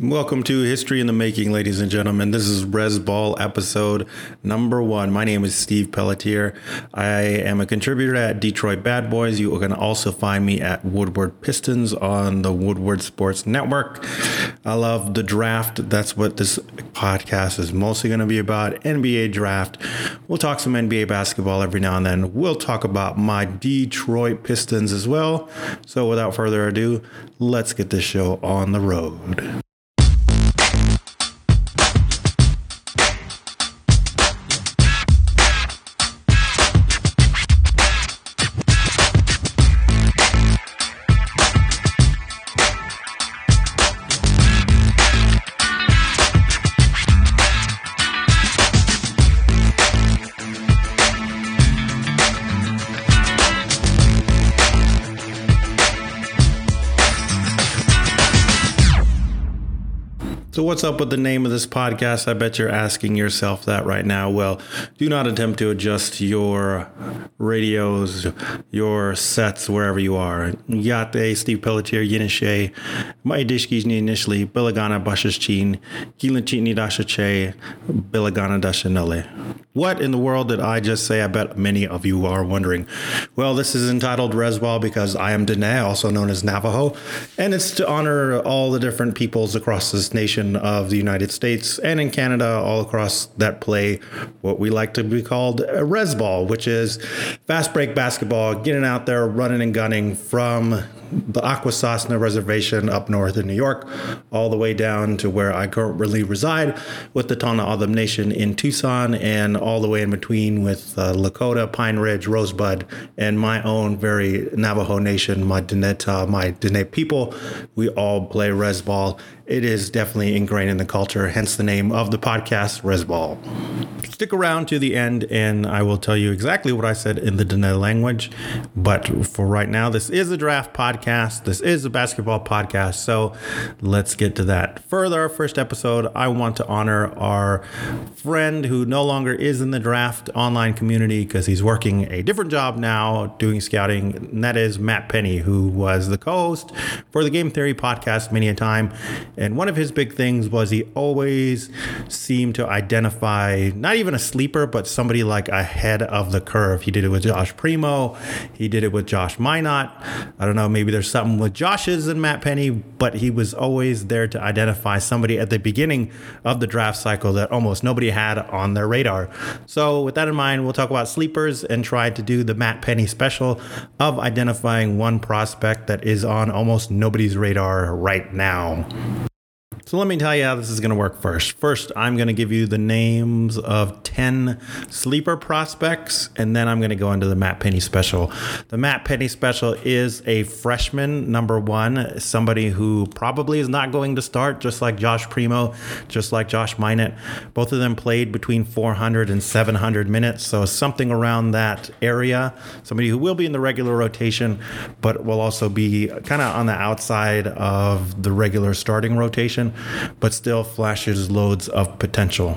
Welcome to History in the Making, ladies and gentlemen. This is RezBall episode number one. My name is Steve Pelletier. I am a contributor at Detroit Bad Boys. You can also find me at Woodward Pistons on the Woodward Sports Network. I love the draft. That's what this podcast is mostly going to be about NBA draft. We'll talk some NBA basketball every now and then. We'll talk about my Detroit Pistons as well. So without further ado, let's get this show on the road. So, what's up with the name of this podcast? I bet you're asking yourself that right now. Well, do not attempt to adjust your radios, your sets, wherever you are. Yate, Steve Pelletier, Yinishe, Maidishkijni initially, Bilagana Bashashchin, Gilanchitni Dashache, Bilagana Dashanele. What in the world did I just say? I bet many of you are wondering. Well, this is entitled RezBall because I am Dene, also known as Navajo, and it's to honor all the different peoples across this nation of the United States and in Canada, all across that play what we like to be called a res ball, which is fast break basketball, getting out there, running and gunning from the Akwesasne Reservation up north in New York, all the way down to where I currently reside with the Tohono O'odham Nation in Tucson, and all the way in between with uh, Lakota, Pine Ridge, Rosebud, and my own very Navajo Nation, my Dineta, my Dene people. We all play res ball it is definitely ingrained in the culture, hence the name of the podcast, RezBall. Stick around to the end and I will tell you exactly what I said in the Dene language. But for right now, this is a draft podcast. This is a basketball podcast. So let's get to that. Further, our first episode, I want to honor our friend who no longer is in the draft online community because he's working a different job now doing scouting. And that is Matt Pennie, who was the co host for the Game Theory podcast many a time and one of his big things was he always seemed to identify not even a sleeper, but somebody like ahead of the curve. He did it with Josh Primo. He did it with Josh Minott. I don't know, maybe there's something with Josh's and Matt Pennie, but he was always there to identify somebody at the beginning of the draft cycle that almost nobody had on their radar. So, with that in mind, we'll talk about sleepers and try to do the Matt Pennie special of identifying one prospect that is on almost nobody's radar right now. So let me tell you how this is going to work first. First, I'm going to give you the names of 10 sleeper prospects, and then I'm going to go into the Matt Pennie special. The Matt Pennie special is a freshman, number one, somebody who probably is not going to start, just like Josh Primo, just like Josh Minott. Both of them played between 400 and 700 minutes, so something around that area. Somebody who will be in the regular rotation, but will also be kind of on the outside of the regular starting rotation but still flashes loads of potential.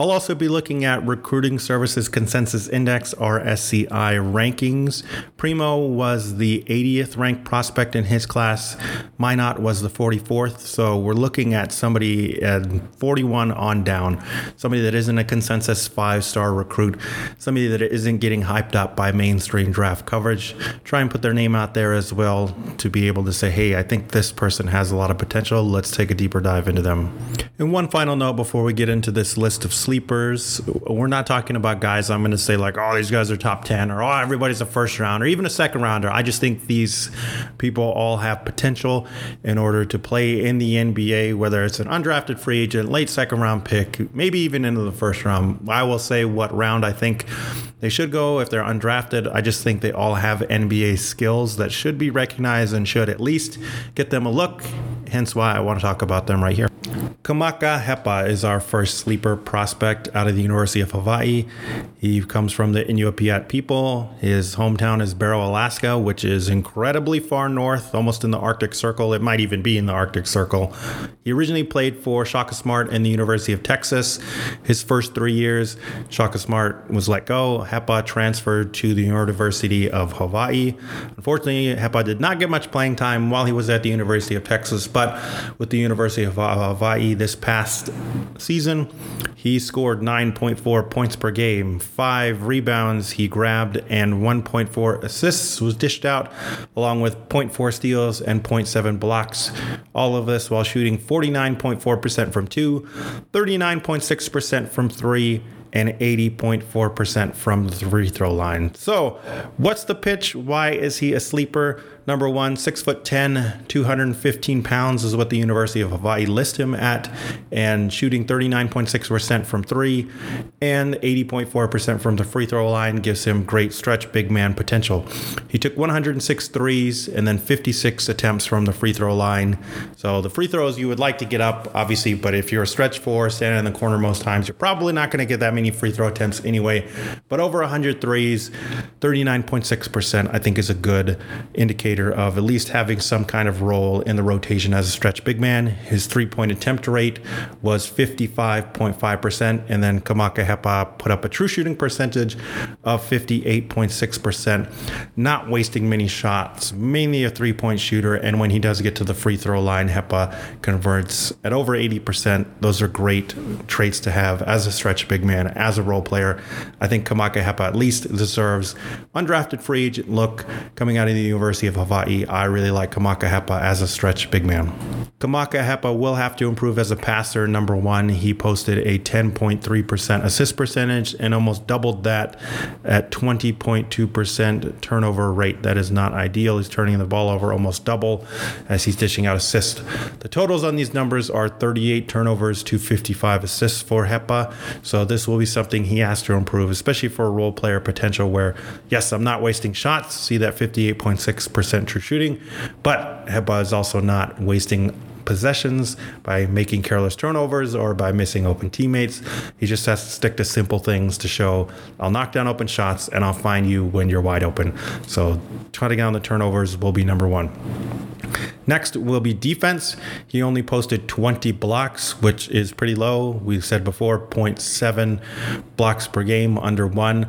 I'll also be looking at Recruiting Services Consensus Index, RSCI rankings. Primo was the 80th ranked prospect in his class. Minott was the 44th. So we're looking at somebody at 41 on down, somebody that isn't a consensus five star recruit, somebody that isn't getting hyped up by mainstream draft coverage. Try and put their name out there as well to be able to say, hey, I think this person has a lot of potential. Let's take a deeper dive into them. And one final note before we get into this list of sleepers, we're not talking about guys I'm going to say like, oh, these guys are top 10 or oh, everybody's a first rounder, even a second rounder. I just think these people all have potential in order to play in the NBA, whether it's an undrafted free agent, late second round pick, maybe even into the first round. I will say what round I think they should go if they're undrafted. I just think they all have NBA skills that should be recognized and should at least get them a look. Hence why I want to talk about them right here. Kamaka Hepa is our first sleeper prospect out of the University of Hawaii. He comes from the Inupiat people. His hometown is Barrow, Alaska, which is incredibly far north, almost in the Arctic Circle. It might even be in the Arctic Circle. He originally played for Shaka Smart and the University of Texas. His first three years, Shaka Smart was let go. Hepa transferred to the University of Hawaii. Unfortunately, Hepa did not get much playing time while he was at the University of Texas, but with the University of Hawaii, this past season. He scored 9.4 points per game, five rebounds he grabbed, and 1.4 assists was dished out, along with 0.4 steals and 0.7 blocks. All of this while shooting 49.4% from two, 39.6% from three, and 80.4% from the free throw line. So, what's the pitch? Why is he a sleeper? Number one, six foot 10, 215 pounds is what the University of Hawaii lists him at, and shooting 39.6% from three and 80.4% from the free throw line gives him great stretch big man potential. He took 106 threes and then 56 attempts from the free throw line. So the free throws you would like to get up, obviously, but if you're a stretch four standing in the corner most times, you're probably not going to get that many free throw attempts anyway. But over 100 threes, 39.6%, I think is a good indicator indicator of at least having some kind of role in the rotation as a stretch big man. His three point attempt rate was 55.5%, and then Kamaka Hepa put up a true shooting percentage of 58.6%, not wasting many shots, mainly a three point shooter. And when he does get to the free throw line, Hepa converts at over 80%. Those are great traits to have as a stretch big man, as a role player. I think Kamaka Hepa at least deserves undrafted free agent look coming out of the University of Hawaii, I really like Kamaka Hepa as a stretch big man. Kamaka Hepa will have to improve as a passer. Number one, he posted a 10.3% assist percentage and almost doubled that at 20.2% turnover rate. That is not ideal. He's turning the ball over almost double as he's dishing out assists. The totals on these numbers are 38 turnovers to 55 assists for Hepa. So this will be something he has to improve, especially for a role player potential where, yes, I'm not wasting shots. See that 58.6% true shooting, but Hepa is also not wasting possessions by making careless turnovers or by missing open teammates. He just has to stick to simple things to show I'll knock down open shots and I'll find you when you're wide open. So cutting down the turnovers will be number one. Next will be defense. He only posted 20 blocks, which is pretty low. We said before 0.7 blocks per game, under one.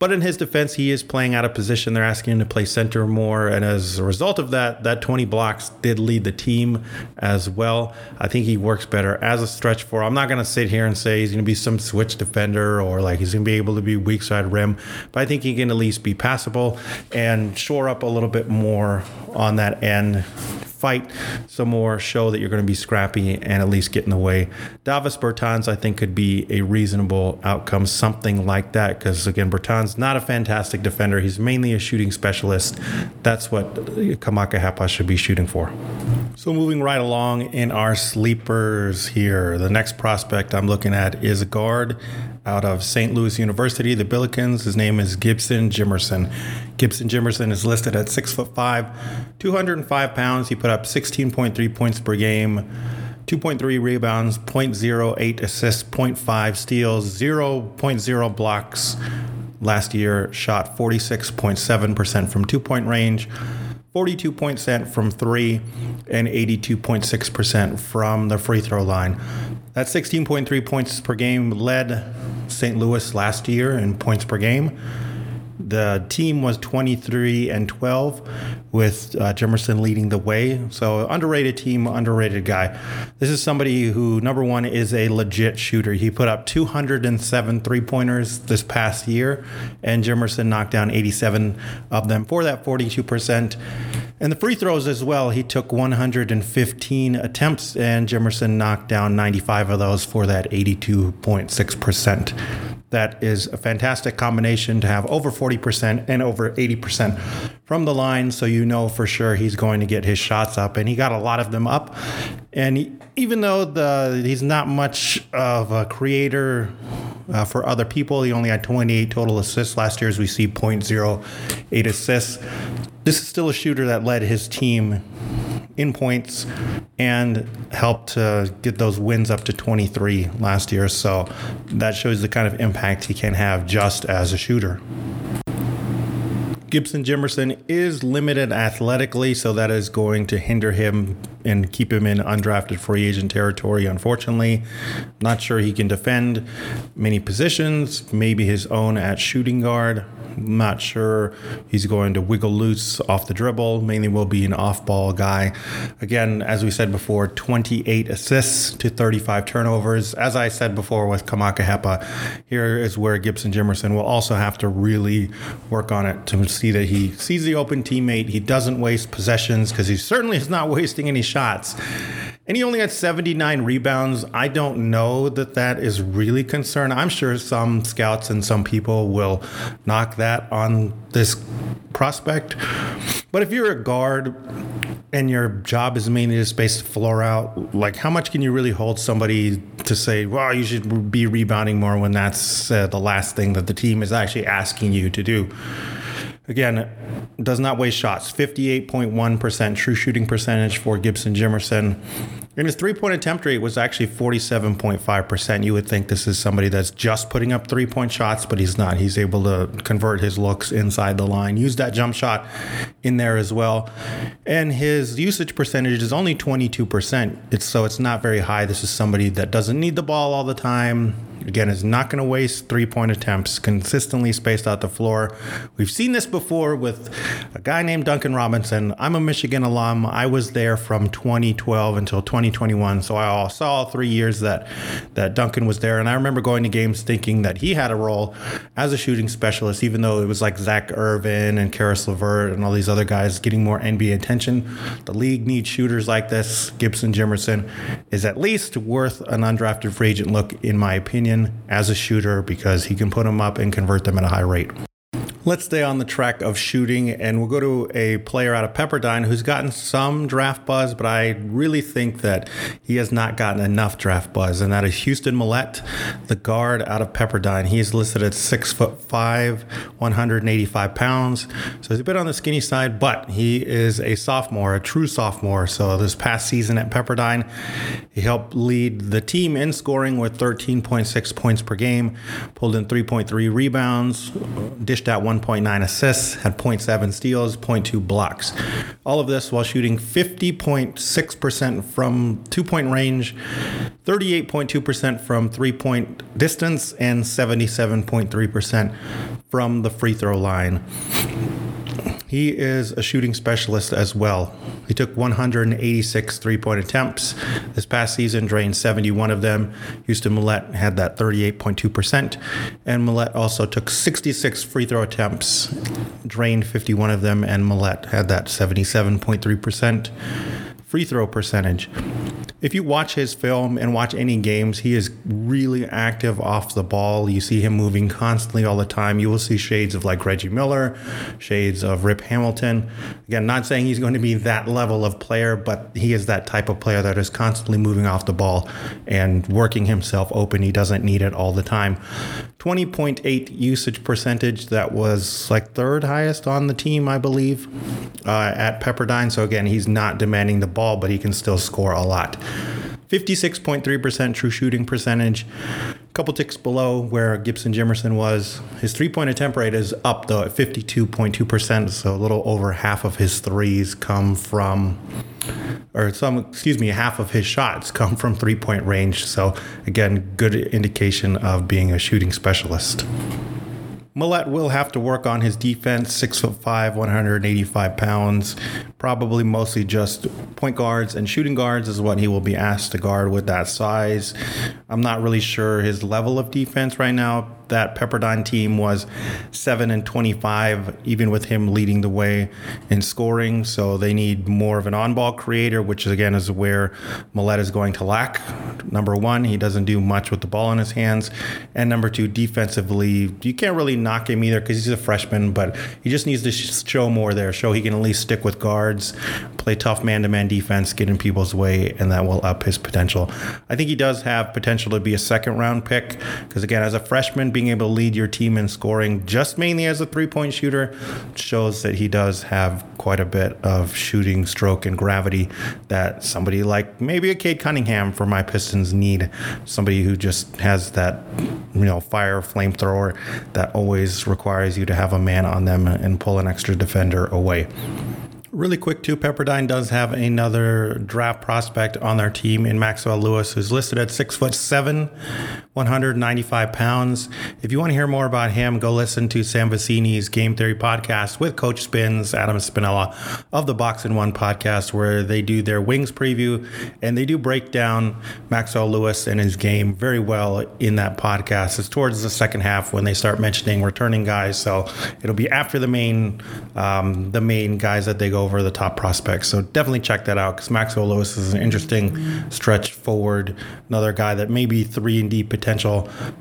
But in his defense, he is playing out of position. They're asking him to play center more. And as a result of that, that 20 blocks did lead the team as well. I think he works better as a stretch four. I'm not going to sit here and say he's going to be some switch defender or like he's going to be able to be weak side rim, but I think he can at least be passable and shore up a little bit more on that end fight some more, show that you're going to be scrappy and at least get in the way. Davis Bertans, I think, could be a reasonable outcome, something like that. Because again, Bertans not a fantastic defender. He's mainly a shooting specialist. That's what Kamaka Hepa should be shooting for. So moving right along in our sleepers here, the next prospect I'm looking at is a guard out of St. Louis University, the Billikens. His name is Gibson Jimerson. Gibson Jimerson is listed at six foot five, 205 pounds. He put up 16.3 points per game. 2.3 rebounds, 0.08 assists, 0.5 steals, 0.0 blocks. Last year, shot 46.7% from two point range, 42% from three, and 82.6% from the free throw line. That 16.3 points per game led St. Louis last year in points per game. The team was 23 and 12, with uh, Jimerson leading the way. So, underrated team, underrated guy. This is somebody who, number one, is a legit shooter. He put up 207 three pointers this past year, and Jimerson knocked down 87 of them for that 42%. And the free throws as well, he took 115 attempts, and Jimerson knocked down 95 of those for that 82.6%. That is a fantastic combination to have over 40% and over 80% from the line. So you know for sure he's going to get his shots up. And he got a lot of them up. And even though the he's not much of a creator uh, for other people, he only had 28 total assists last year, as we see 0.08 assists. This is still a shooter that led his team in points and helped to get those wins up to 23 last year. So that shows the kind of impact he can have just as a shooter. Gibson Jimerson is limited athletically, so that is going to hinder him and keep him in undrafted free agent territory, unfortunately. Not sure he can defend many positions, maybe his own at shooting guard. Not sure he's going to wiggle loose off the dribble. Mainly will be an off ball guy. Again, as we said before, 28 assists to 35 turnovers. As I said before with Kamaka Hepa, here is where Gibson Jimerson will also have to really work on it to see that he sees the open teammate. He doesn't waste possessions because he certainly is not wasting any shots. And he only had 79 rebounds. I don't know that that is really concern. I'm sure some scouts and some people will knock that on this prospect. But if you're a guard and your job is mainly to space the floor out, like how much can you really hold somebody to say, well, you should be rebounding more when that's uh, the last thing that the team is actually asking you to do? Again, does not waste shots. 58.1% true shooting percentage for Gibson Jimerson. And his three point attempt rate was actually 47.5%. You would think this is somebody that's just putting up three point shots, but he's not. He's able to convert his looks inside the line, use that jump shot in there as well. And his usage percentage is only 22%. It's, so it's not very high. This is somebody that doesn't need the ball all the time Again, is not going to waste three point attempts, consistently spaced out the floor. We've seen this before with a guy named Duncan Robinson. I'm a Michigan alum. I was there from 2012 until 2021. So I saw all three years that, that Duncan was there. And I remember going to games thinking that he had a role as a shooting specialist, even though it was like Zak Irvin and Caris LeVert and all these other guys getting more NBA attention. The league needs shooters like this. Gibson Jimerson is at least worth an undrafted free agent look, in my opinion as a shooter because he can put them up and convert them at a high rate. Let's stay on the track of shooting, and we'll go to a player out of Pepperdine who's gotten some draft buzz, but I really think that he has not gotten enough draft buzz, and that is Houston Mallette, the guard out of Pepperdine. He's listed at six foot five, 185 pounds, so he's a bit on the skinny side, but he is a sophomore, a true sophomore. So this past season at Pepperdine, he helped lead the team in scoring with 13.6 points per game, pulled in 3.3 rebounds, dished out 1.9 assists, had 0.7 steals, 0.2 blocks. All of this while shooting 50.6% from two point range, 38.2% from three point distance, and 77.3% from the free throw line. He is a shooting specialist as well. He took 186 three point attempts. This past season, drained 71 of them. Houston Mallette had that 38.2%. And Mallette also took 66 free throw attempts, drained 51 of them, and Mallette had that 77.3% free throw percentage. If you watch his film and watch any games, he is really active off the ball. You see him moving constantly all the time. You will see shades of like Reggie Miller, shades of Rip Hamilton. Again, not saying he's going to be that level of player, but he is that type of player that is constantly moving off the ball and working himself open. He doesn't need it all the time. 20.8 usage percentage. That was like third highest on the team, I believe, uh, at Pepperdine. So again, he's not demanding the ball, but he can still score a lot. 56.3% true shooting percentage, a couple ticks below where Gibson Jimerson was. His three point attempt rate is up though at 52.2%, so a little over half of his threes come from, or some, excuse me, half of his shots come from three point range. So again, good indication of being a shooting specialist. Mallette will have to work on his defense, six foot five, 185 pounds. Probably mostly just point guards and shooting guards is what he will be asked to guard with that size. I'm not really sure his level of defense right now that Pepperdine team was 7 and 25, even with him leading the way in scoring. So they need more of an on ball creator, which again is where Mallette is going to lack. Number one, he doesn't do much with the ball in his hands. And number two, defensively, you can't really knock him either because he's a freshman, but he just needs to show more there, show he can at least stick with guards, play tough man to man defense, get in people's way, and that will up his potential. I think he does have potential to be a second round pick because, again, as a freshman, being able to lead your team in scoring just mainly as a three point shooter shows that he does have quite a bit of shooting stroke and gravity that somebody like maybe a Cade Cunningham for my Pistons need. Somebody who just has that, you know, fire flamethrower that always requires you to have a man on them and pull an extra defender away. Really quick, too, Pepperdine does have another draft prospect on their team in Maxwell Lewis, who's listed at six foot seven, 195 pounds. If you want to hear more about him, go listen to Sam Vecenie's Game Theory podcast with Coach Spins, Adam Spinella of the Box and One podcast, where they do their wings preview and they do break down Maxwell Lewis and his game very well in that podcast. It's towards the second half when they start mentioning returning guys, so it'll be after the main um, the main guys that they go over the top prospects. So definitely check that out because Maxwell Lewis is an interesting stretch forward. Another guy that maybe three and D potential,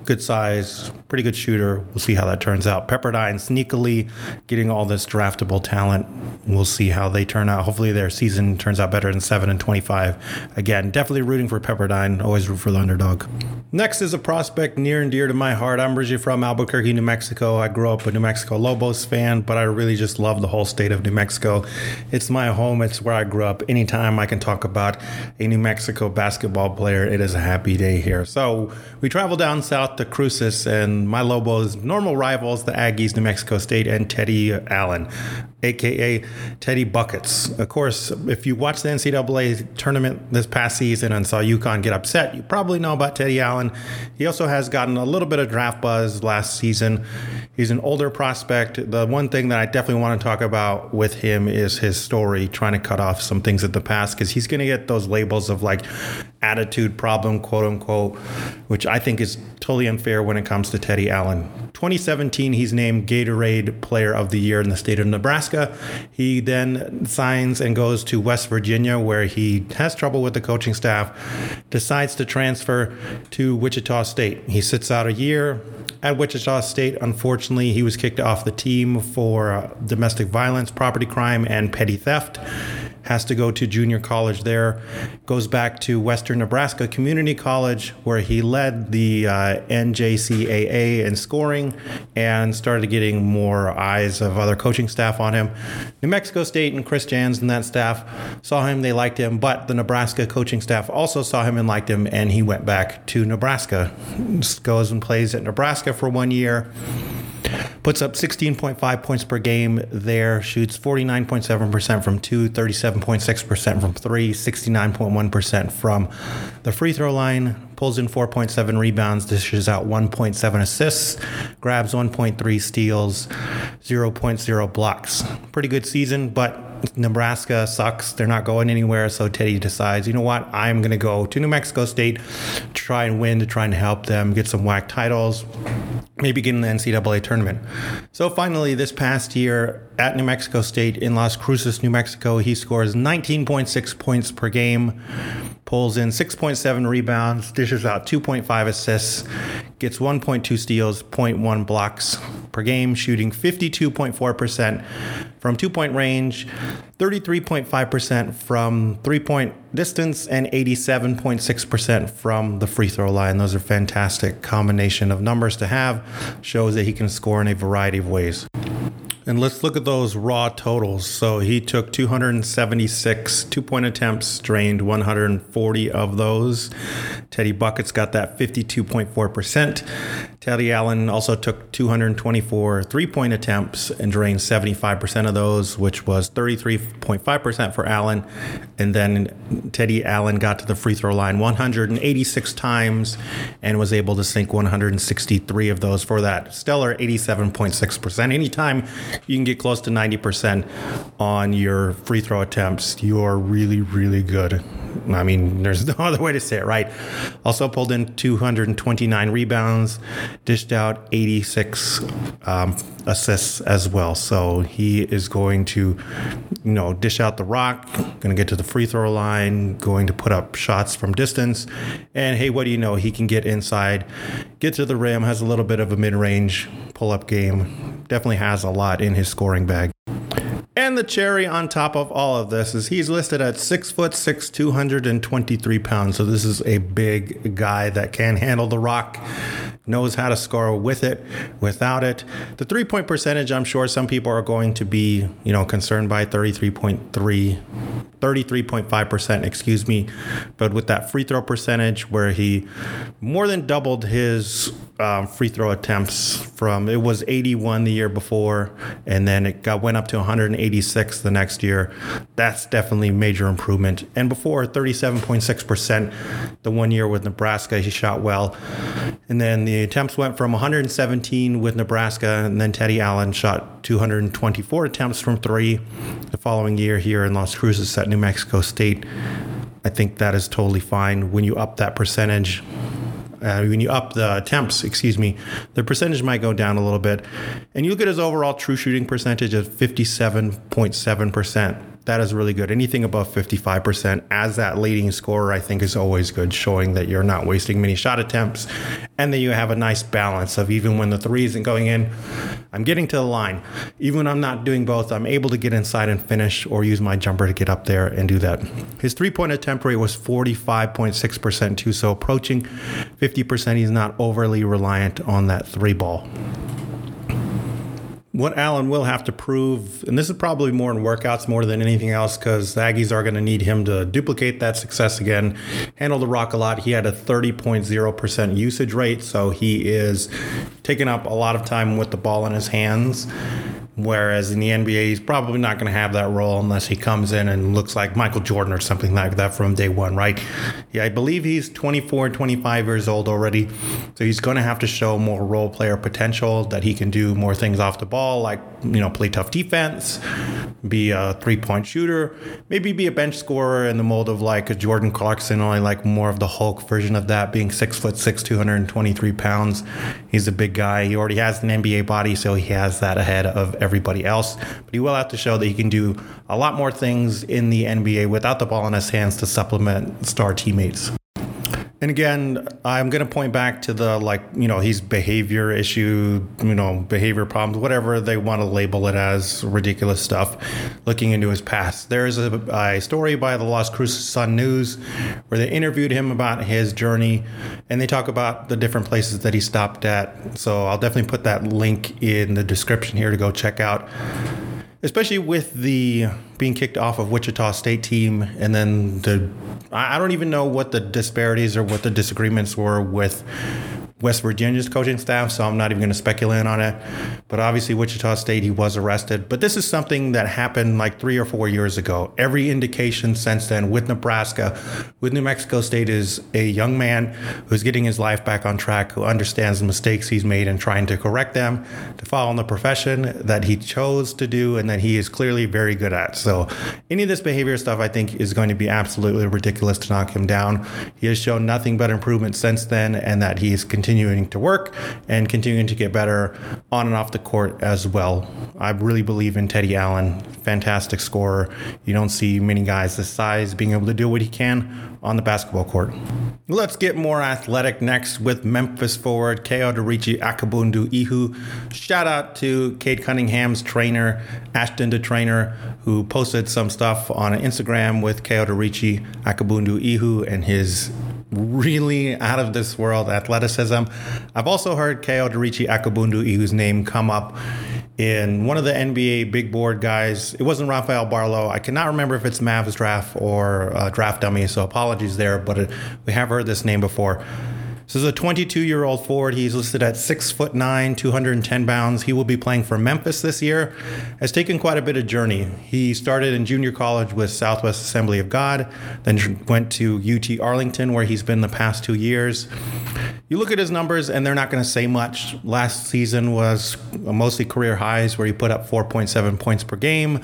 good size, pretty good shooter. We'll see how that turns out. Pepperdine sneakily getting all this draftable talent. We'll see how they turn out. Hopefully their season turns out better than seven and twenty-five. Again, definitely rooting for Pepperdine. Always root for the underdog. Next is a prospect near and dear to my heart. I'm originally from Albuquerque, New Mexico. I grew up a New Mexico Lobos fan, but I really just love the whole state of New Mexico. It's my home. It's where I grew up. Anytime I can talk about a New Mexico basketball player, it is a happy day here. So we travel down south to Cruces, and my Lobos' normal rivals, the Aggies, New Mexico State, and Teddy Allen, aka Teddy Buckets. Of course, if you watched the NCAA tournament this past season and saw UConn get upset, you probably know about Teddy Allen. He also has gotten a little bit of draft buzz last season. He's an older prospect. The one thing that I definitely want to talk about with him is his story, trying to cut off some things at the past, because he's going to get those labels of like attitude problem, quote unquote, which I think is totally unfair when it comes to Teddy Allen. 2017, he's named Gatorade Player of the Year in the state of Nebraska. He then signs and goes to West Virginia, where he has trouble with the coaching staff, decides to transfer to Wichita State. He sits out a year at Wichita State. Unfortunately, he was kicked off the team for uh, domestic violence, property crime, and petty theft has to go to junior college there. Goes back to Western Nebraska Community College, where he led the uh, NJCAA in scoring and started getting more eyes of other coaching staff on him. New Mexico State and Chris Jans and that staff saw him, they liked him, but the Nebraska coaching staff also saw him and liked him, and he went back to Nebraska. Just goes and plays at Nebraska for one year puts up 16.5 points per game there, shoots 49.7% from two, 37.6% from three, 69.1% from the free throw line, pulls in 4.7 rebounds, dishes out 1.7 assists, grabs 1.3 steals, 0.0 blocks. Pretty good season, but Nebraska sucks. They're not going anywhere. So Teddy decides, you know what? I'm going to go to New Mexico State to try and win, to try and help them get some WAC titles, maybe get in the NCAA tournament. So finally, this past year at New Mexico State in Las Cruces, New Mexico, he scores 19.6 points per game, pulls in 6.7 rebounds, dishes out 2.5 assists, gets 1.2 steals, 0.1 blocks per game, shooting 52.4% from two point range, 33.5% from three point distance, and 87.6% from the free throw line. Those are fantastic combination of numbers to have. Shows that he can score in a variety of ways. And let's look at those raw totals. So he took 276 two point attempts, drained 140 of those. Teddy Buckets got that 52.4%. Teddy Allen also took 224 three point attempts and drained 75% of those, which was 33.5% for Allen. And then Teddy Allen got to the free throw line 186 times and was able to sink 163 of those for that stellar 87.6%. Anytime you can get close to 90% on your free throw attempts, you're really, really good. I mean, there's no other way to say it, right? Also pulled in 229 rebounds, dished out 86 um, assists as well. So he is going to, you know, dish out the rock, going to get to the free throw line, going to put up shots from distance. And hey, what do you know? He can get inside, get to the rim, has a little bit of a mid range pull up game. Definitely has a lot in his scoring bag. And the cherry on top of all of this is he's listed at six foot six, 223 pounds. So this is a big guy that can handle the rock, knows how to score with it, without it. The three point percentage, I'm sure some people are going to be, you know, concerned by 33.3, 33.5%, excuse me. But with that free throw percentage where he more than doubled his um, free throw attempts from it was 81 the year before and then it got went up to 186 the next year that's definitely major improvement and before 37.6% the one year with nebraska he shot well and then the attempts went from 117 with nebraska and then teddy allen shot 224 attempts from three the following year here in las cruces at new mexico state. I think that is totally fine. When you up that percentage uh, when you up the attempts, excuse me, the percentage might go down a little bit. And you look at his overall true shooting percentage of 57.7% that is really good. Anything above 55% as that leading scorer, I think, is always good, showing that you're not wasting many shot attempts and that you have a nice balance of even when the three isn't going in, I'm getting to the line. Even when I'm not doing both, I'm able to get inside and finish or use my jumper to get up there and do that. His three point attempt rate was 45.6% too, so approaching 50%. He's not overly reliant on that three ball what Allen will have to prove, and this is probably more in workouts more than anything else, because the Aggies are going to need him to duplicate that success again, handle the rock a lot. He had a 30.0% usage rate, so he is taking up a lot of time with the ball in his hands. Whereas in the NBA, he's probably not going to have that role unless he comes in and looks like Michael Jordan or something like that from day one, right? Yeah, I believe he's 24, 25 years old already. So he's going to have to show more role player potential that he can do more things off the ball, like, you know, play tough defense, be a three point shooter, maybe be a bench scorer in the mold of like a Jordan Clarkson, only like more of the Hulk version of that, being six foot six, 223 pounds. He's a big guy. He already has an NBA body, so he has that ahead of everyone everybody else. But he will have to show that he can do a lot more things in the NBA without the ball in his hands to supplement star teammates. And again, I'm going to point back to the like, you know, he's behavior issue, you know, behavior problems, whatever they want to label it as, ridiculous stuff, looking into his past. There's a, a story by the Las Cruces Sun News where they interviewed him about his journey and they talk about the different places that he stopped at. So I'll definitely put that link in the description here to go check out especially with the being kicked off of Wichita State team, and then the I don't even know what the disparities or what the disagreements were with West Virginia's coaching staff, so I'm not even going to speculate on it. But obviously, Wichita State, he was arrested. But this is something that happened like three or four years ago. Every indication since then with Nebraska, with New Mexico State, is a young man who's getting his life back on track, who understands the mistakes he's made and trying to correct them, to follow in the profession that he chose to do and that he is clearly very good at. So, any of this behavior stuff, I think, is going to be absolutely ridiculous to knock him down. He has shown nothing but improvement since then, and that he is continuing continuing to work and continuing to get better on and off the court as well. I really believe in Teddy Allen, fantastic scorer. You don't see many guys this size being able to do what he can on the basketball court. Let's get more athletic next with Memphis forward Kaodirichi Akobundu Ihu. Shout out to Cade Cunningham's trainer, Ashton the trainer, who posted some stuff on Instagram with Keo Derichi Akabundu Ihu and his really out of this world athleticism. I've also heard Kaodirichi Akobundu, whose name come up in one of the NBA big board guys. It wasn't Rafael Barlowe. I cannot remember if it's Mavs draft or uh, draft dummy, so apologies there, but it, we have heard this name before. This is a 22 year old forward. He's listed at six foot nine, 210 pounds. He will be playing for Memphis this year. Has taken quite a bit of journey. He started in junior college with Southwest Assembly of God, then went to UT Arlington, where he's been the past two years. You look at his numbers, and they're not going to say much. Last season was mostly career highs, where he put up 4.7 points per game.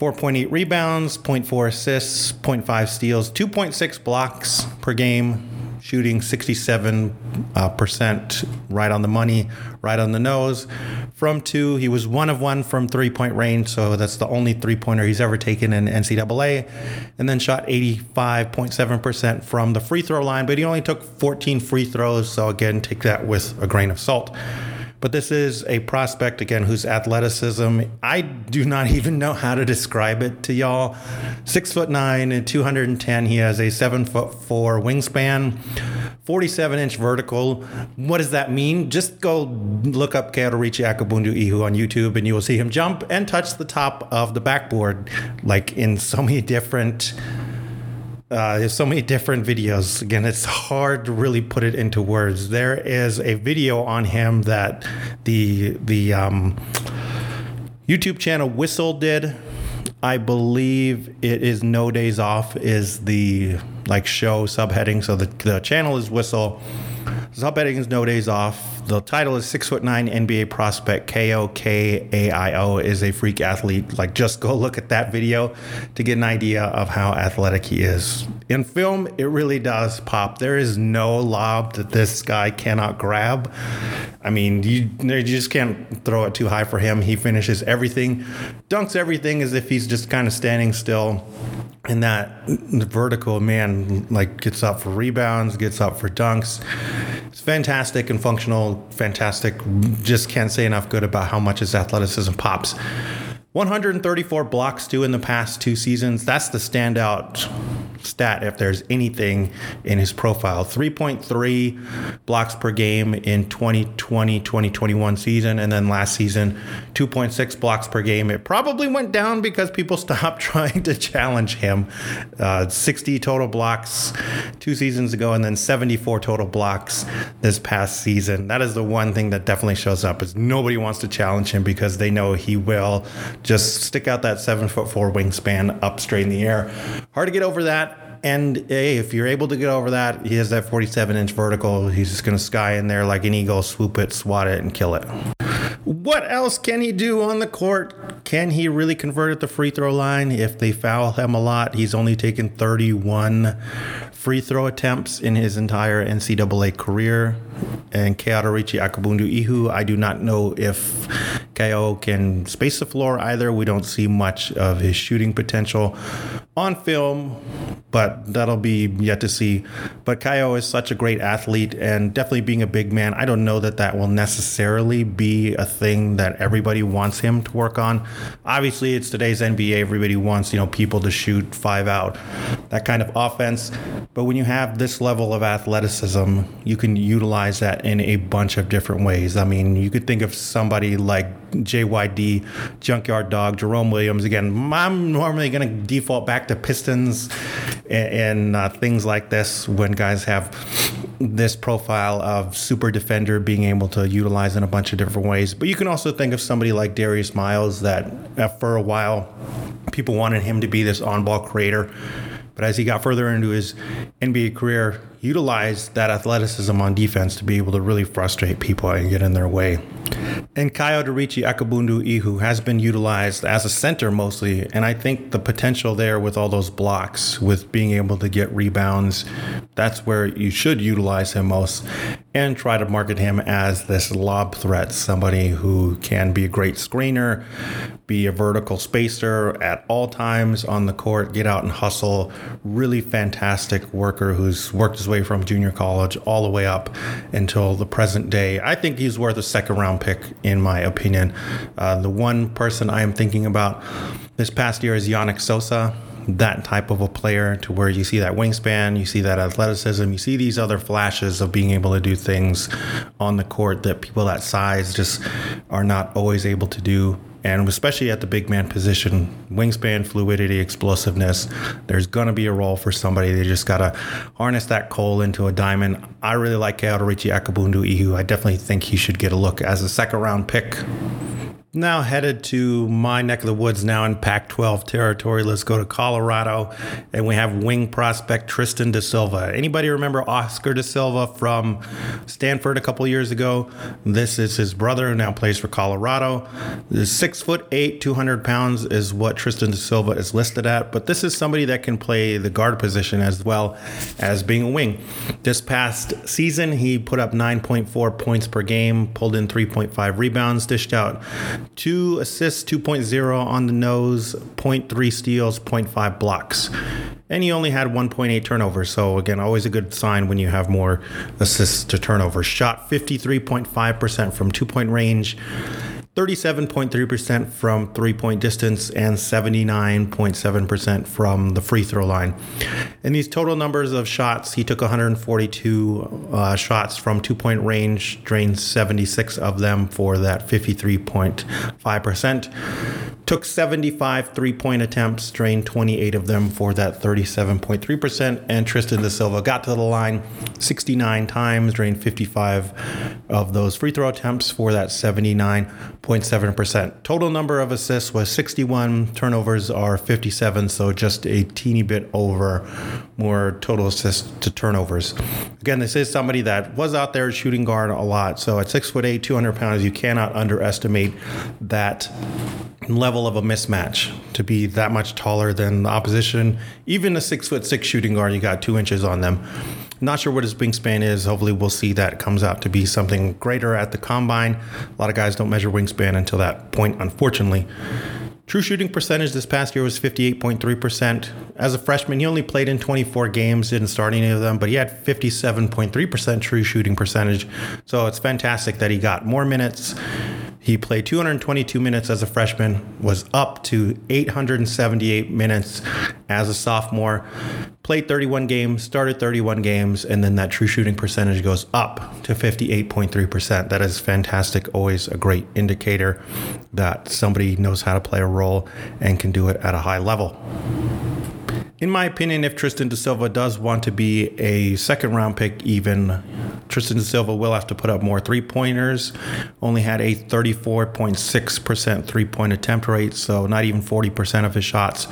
4.8 rebounds, 0.4 assists, 0.5 steals, 2.6 blocks per game, shooting 67 uh, percent right on the money, right on the nose. From two, he was one of one from three point range, so that's the only three pointer he's ever taken in NCAA. And then shot 85.7 percent from the free throw line, but he only took 14 free throws, so again, take that with a grain of salt. But this is a prospect, again, whose athleticism, I do not even know how to describe it to y'all. Six foot nine and 210. He has a seven foot four wingspan. 47 inch vertical. What does that mean? Just go look up Kaodirichi Akobundu Ihu on YouTube and you will see him jump and touch the top of the backboard like in so many different uh, there's so many different videos. Again, it's hard to really put it into words. There is a video on him that the the um, YouTube channel Whistle did. I believe it is No Days Off is the like show subheading. So the, the channel is Whistle. Subheading is No Days Off the title is six foot nine NBA prospect Ko K A I O is a freak athlete. Like, just go look at that video to get an idea of how athletic he is. In film, it really does pop. There is no lob that this guy cannot grab. I mean, you, you just can't throw it too high for him. He finishes everything, dunks everything as if he's just kind of standing still and that vertical man like gets up for rebounds gets up for dunks. It's fantastic and functional fantastic. Just can't say enough good about how much his athleticism pops. 134 blocks too in the past two seasons. That's the standout stat if there's anything in his profile. 3.3 blocks per game in 2020 2021 season. And then last season, 2.6 blocks per game. It probably went down because people stopped trying to challenge him. Uh, 60 total blocks two seasons ago, and then 74 total blocks this past season. That is the one thing that definitely shows up is nobody wants to challenge him because they know he will just stick out that seven foot four wingspan up straight in the air. Hard to get over that. And hey, if you're able to get over that, he has that 47 inch vertical. He's just going to sky in there like an eagle, swoop it, swat it, and kill it. What else can he do on the court? Can he really convert at the free throw line? If they foul him a lot, he's only taken 31 free throw attempts in his entire NCAA career. And Kaodirichi Akobundu Ihu, I do not know if Ko can space the floor either. We don't see much of his shooting potential on film, but that'll be yet to see. But Ko is such a great athlete and definitely being a big man, I don't know that that will necessarily be a thing that everybody wants him to work on. Obviously, it's today's NBA. Everybody wants, you know, people to shoot five out, that kind of offense. But when you have this level of athleticism, you can utilize that in a bunch of different ways. I mean, you could think of somebody like JYD, Junkyard Dog, Jerome Williams. Again, I'm normally going to default back to Pistons and, and uh, things like this when guys have this profile of super defender being able to utilize in a bunch of different ways. But you can also think of somebody like Darius Miles that uh, for a while people wanted him to be this on ball creator but as he got further into his NBA career, utilized that athleticism on defense to be able to really frustrate people and get in their way. And Kaodirichi Akobundu Ihu has been utilized as a center mostly, and I think the potential there with all those blocks, with being able to get rebounds, that's where you should utilize him most and try to market him as this lob threat, somebody who can be a great screener, be a vertical spacer at all times on the court, get out and hustle. Really fantastic worker who's worked his way from junior college all the way up until the present day. I think he's worth a second round pick, in my opinion. Uh, the one person I am thinking about this past year is Yannick Nzosa that type of a player to where you see that wingspan, you see that athleticism, you see these other flashes of being able to do things on the court that people that size just are not always able to do and especially at the big man position, wingspan, fluidity, explosiveness, there's going to be a role for somebody. They just got to harness that coal into a diamond. I really like Kaodirichi Akobundu Ihu. I definitely think he should get a look as a second round pick now headed to my neck of the woods now in Pac 12 territory. Let's go to Colorado. And we have wing prospect Tristan da Silva. Anybody remember Oscar da Silva from Stanford a couple years ago? This is his brother who now plays for Colorado. Six foot eight, 200 pounds is what Tristan da Silva is listed at. But this is somebody that can play the guard position as well as being a wing. This past season, he put up 9.4 points per game, pulled in 3.5 rebounds, dished out two assists 2.0 on the nose, 0.3 steals, 0.5 blocks. and he only had 1.8 turnovers. So again, always a good sign when you have more assists to turnovers. Shot 53.5% from two point range. 37.3% from three point distance and 79.7% from the free throw line. In these total numbers of shots, he took 142 uh, shots from two point range, drained 76 of them for that 53.5%. Took 75 three point attempts, drained 28 of them for that 37.3%. And Tristan da Silva got to the line 69 times, drained 55 of those free throw attempts for that 79.7%. Total number of assists was 61, turnovers are 57, so just a teeny bit over more total assists to turnovers. Again, this is somebody that was out there shooting guard a lot. So at six foot eight, 200 pounds, you cannot underestimate that level of a mismatch to be that much taller than the opposition. Even a six foot six shooting guard, you got two inches on them. Not sure what his wingspan is. Hopefully, we'll see that comes out to be something greater at the combine. A lot of guys don't measure wingspan until that point, unfortunately. True shooting percentage this past year was 58.3%. As a freshman, he only played in 24 games, didn't start any of them, but he had 57.3% true shooting percentage. So it's fantastic that he got more minutes he played 222 minutes as a freshman, was up to 878 minutes as a sophomore, played 31 games, started 31 games, and then that true shooting percentage goes up to 58.3%. That is fantastic. Always a great indicator that somebody knows how to play a role and can do it at a high level. In my opinion, if Tristan da Silva does want to be a second round pick, even Tristan da Silva will have to put up more three pointers. Only had a 34.6% three point attempt rate, so not even 40% of his shots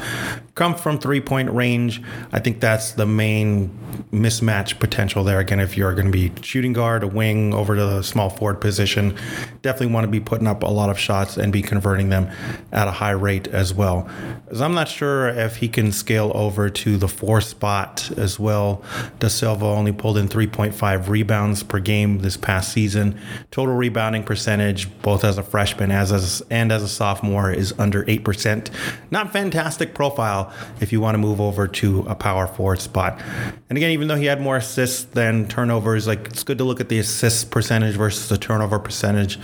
come from three point range. I think that's the main mismatch potential there. Again, if you're going to be shooting guard, a wing over to the small forward position, definitely want to be putting up a lot of shots and be converting them at a high rate as well. As I'm not sure if he can scale over to the four spot as well. Da Silva only pulled in 3.5 rebounds per game this past season. Total rebounding percentage, both as a freshman as, as and as a sophomore, is under 8%. Not fantastic profile if you want to move over to a power forward spot. And again, even though he had more assists than turnovers, like it's good to look at the assist percentage versus the turnover percentage.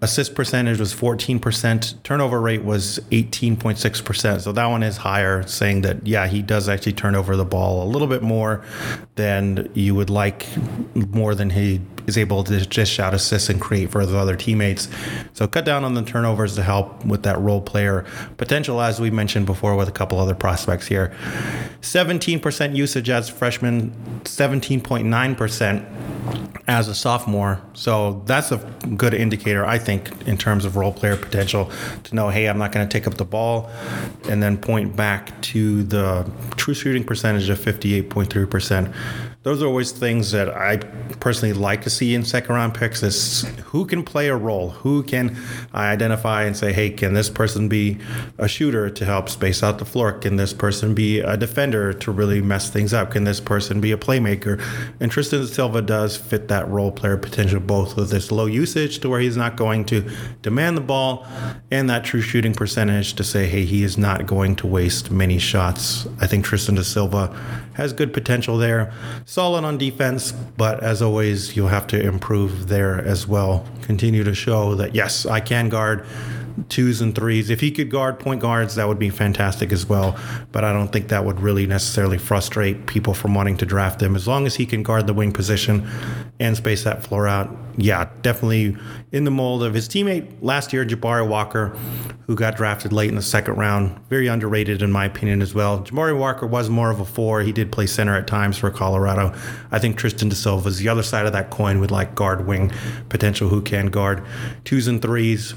Assist percentage was 14%, turnover rate was 18.6%. So that one is higher, saying that, yeah, he does actually turn over the ball a little bit more than you would like, more than he is able to just shout assists and create for the other teammates. So cut down on the turnovers to help with that role player potential, as we mentioned before with a couple other prospects here. 17% usage as a freshman, 17.9% as a sophomore. So that's a good indicator, I think, in terms of role player potential to know, hey, I'm not going to take up the ball and then point back to the true shooting percentage of 58.3% those are always things that I personally like to see in second round picks is who can play a role, who can I identify and say, hey, can this person be a shooter to help space out the floor? Can this person be a defender to really mess things up? Can this person be a playmaker? And Tristan Silva does fit that role player potential both with this low usage to where he's not going to demand the ball and that true shooting percentage to say, hey, he is not going to waste many shots. I think Tristan da Silva has good potential there. Solid on defense, but as always, you'll have to improve there as well. Continue to show that, yes, I can guard twos and threes. If he could guard point guards, that would be fantastic as well. But I don't think that would really necessarily frustrate people from wanting to draft him. As long as he can guard the wing position and space that floor out, yeah, definitely in the mold of his teammate last year, Jabari Walker, who got drafted late in the second round. Very underrated, in my opinion, as well. Jabari Walker was more of a four. He did play center at times for Colorado. I think Tristan da Silva is the other side of that coin with like guard wing potential who can guard twos and threes.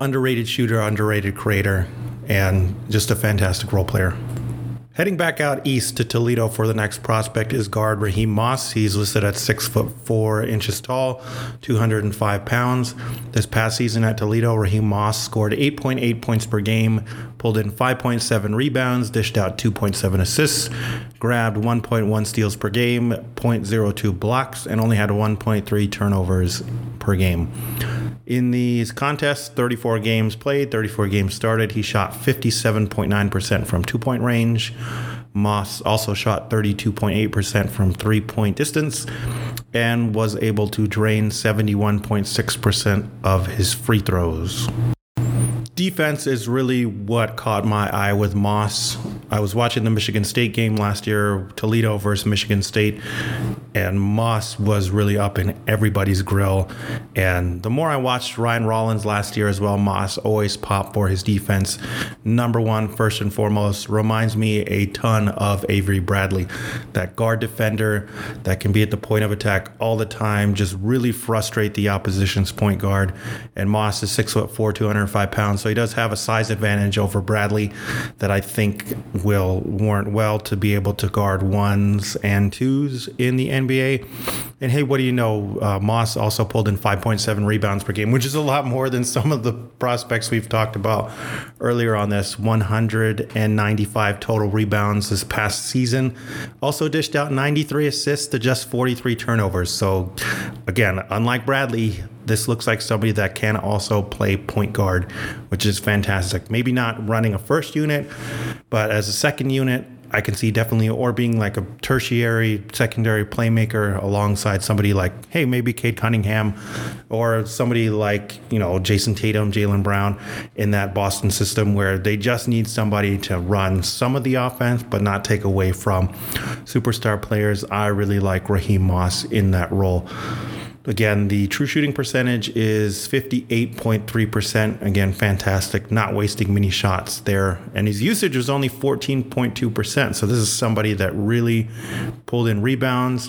Underrated shooter, underrated creator, and just a fantastic role player. Heading back out east to Toledo for the next prospect is guard Ra'Heim Moss. He's listed at six foot four inches tall, 205 pounds. This past season at Toledo, Ra'Heim Moss scored 8.8 points per game, pulled in 5.7 rebounds, dished out 2.7 assists, grabbed 1.1 steals per game, 0.02 blocks, and only had 1.3 turnovers per game. In these contests, 34 games played, 34 games started, he shot 57.9% from two point range, Moss also shot 32.8% from three point distance and was able to drain 71.6% of his free throws defense is really what caught my eye with Moss. I was watching the Michigan State game last year, Toledo versus Michigan State, and Moss was really up in everybody's grill. And the more I watched Ryan Rollins last year as well, Moss always popped for his defense. Number one, first and foremost, reminds me a ton of Avery Bradley, that guard defender that can be at the point of attack all the time, just really frustrate the opposition's point guard. And Moss is six foot four, 205 pounds. So he does have a size advantage over Bradley that I think will warrant well to be able to guard ones and twos in the NBA. And hey, what do you know? Uh, Moss also pulled in 5.7 rebounds per game, which is a lot more than some of the prospects we've talked about earlier on this. 195 total rebounds this past season. Also dished out 93 assists to just 43 turnovers. So, again, unlike Bradley, this looks like somebody that can also play point guard, which is fantastic. Maybe not running a first unit, but as a second unit, I can see definitely or being like a tertiary, secondary playmaker alongside somebody like, hey, maybe Cade Cunningham or somebody like, you know, Jayson Tatum, Jaylen Brown in that Boston system where they just need somebody to run some of the offense, but not take away from superstar players. I really like Ra'Heim Moss in that role. Again, the true shooting percentage is 58.3%. Again, fantastic, not wasting many shots there. And his usage was only 14.2%. So this is somebody that really pulled in rebounds,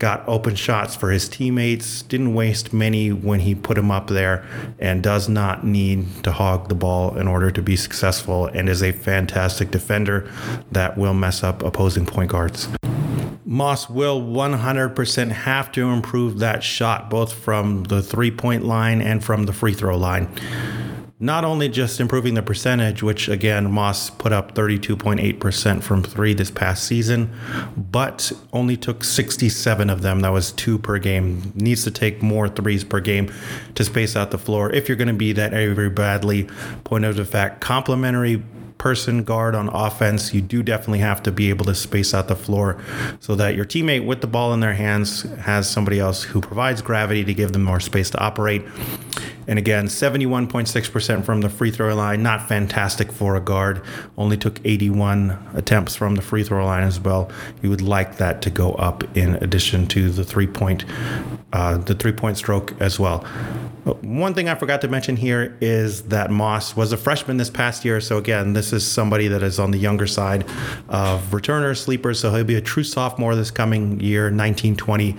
got open shots for his teammates, didn't waste many when he put them up there, and does not need to hog the ball in order to be successful, and is a fantastic defender that will mess up opposing point guards. Moss will 100% have to improve that shot, both from the three point line and from the free throw line. Not only just improving the percentage, which again, Moss put up 32.8% from three this past season, but only took 67 of them. That was two per game. Needs to take more threes per game to space out the floor if you're going to be that Avery Bradley point of the fact complementary person guard on offense, you do definitely have to be able to space out the floor so that your teammate with the ball in their hands has somebody else who provides gravity to give them more space to operate. And again, 71.6% from the free throw line, not fantastic for a guard. Only took 81 attempts from the free throw line as well. You would like that to go up in addition to the three point, uh, the three point stroke as well. One thing I forgot to mention here is that Moss was a freshman this past year. So, again, this is somebody that is on the younger side of returner sleepers. So, he'll be a true sophomore this coming year, 1920.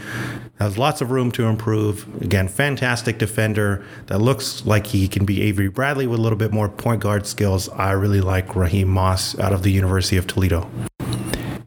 Has lots of room to improve. Again, fantastic defender that looks like he can be Avery Bradley with a little bit more point guard skills. I really like Ra'Heim Moss out of the University of Toledo.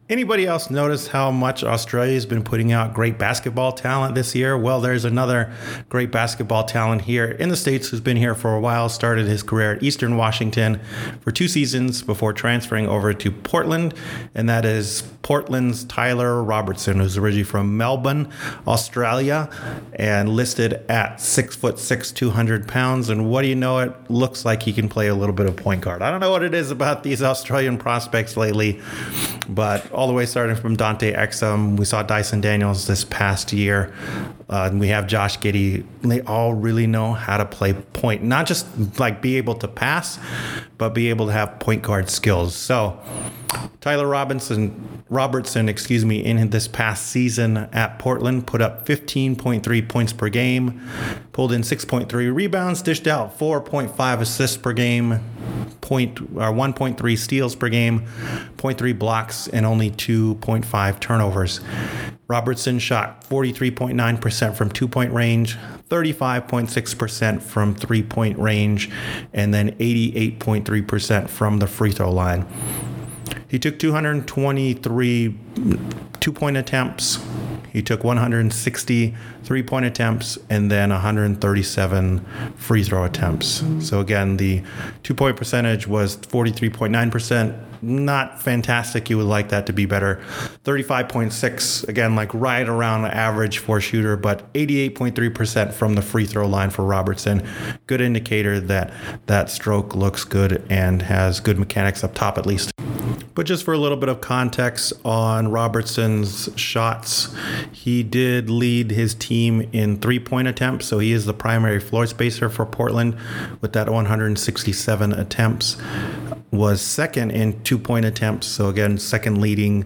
Anybody else notice how much Australia's been putting out great basketball talent this year? Well, there's another great basketball talent here in the States who's been here for a while, started his career at Eastern Washington for two seasons before transferring over to Portland, and that is Portland's Tyler Robertson, who's originally from Melbourne, Australia, and listed at six foot six, 200 pounds. And what do you know? It looks like he can play a little bit of point guard. I don't know what it is about these Australian prospects lately, but all the way starting from Dante Exum. We saw Dyson Daniels this past year. Uh, and we have Josh Giddey. They all really know how to play point, not just like be able to pass, but be able to have point guard skills. So Tyler Robinson, Robertson, excuse me, in this past season at Portland, put up 15.3 points per game, pulled in 6.3 rebounds, dished out 4.5 assists per game, point uh, or 1.3 steals per game, 0.3 blocks, and only 2.5 turnovers. Robertson shot 43.9% from two point range, 35.6% from three point range, and then 88.3% from the free throw line. He took 223 two point attempts. He took 160 three point attempts and then 137 free throw attempts. So, again, the two point percentage was 43.9%. Not fantastic. You would like that to be better. 35.6, again, like right around average for shooter, but 88.3% from the free throw line for Robertson. Good indicator that that stroke looks good and has good mechanics up top at least. But just for a little bit of context on Robertson's shots, he did lead his team in three point attempts. So he is the primary floor spacer for Portland with that 167 attempts was second in two point attempts. So again, second leading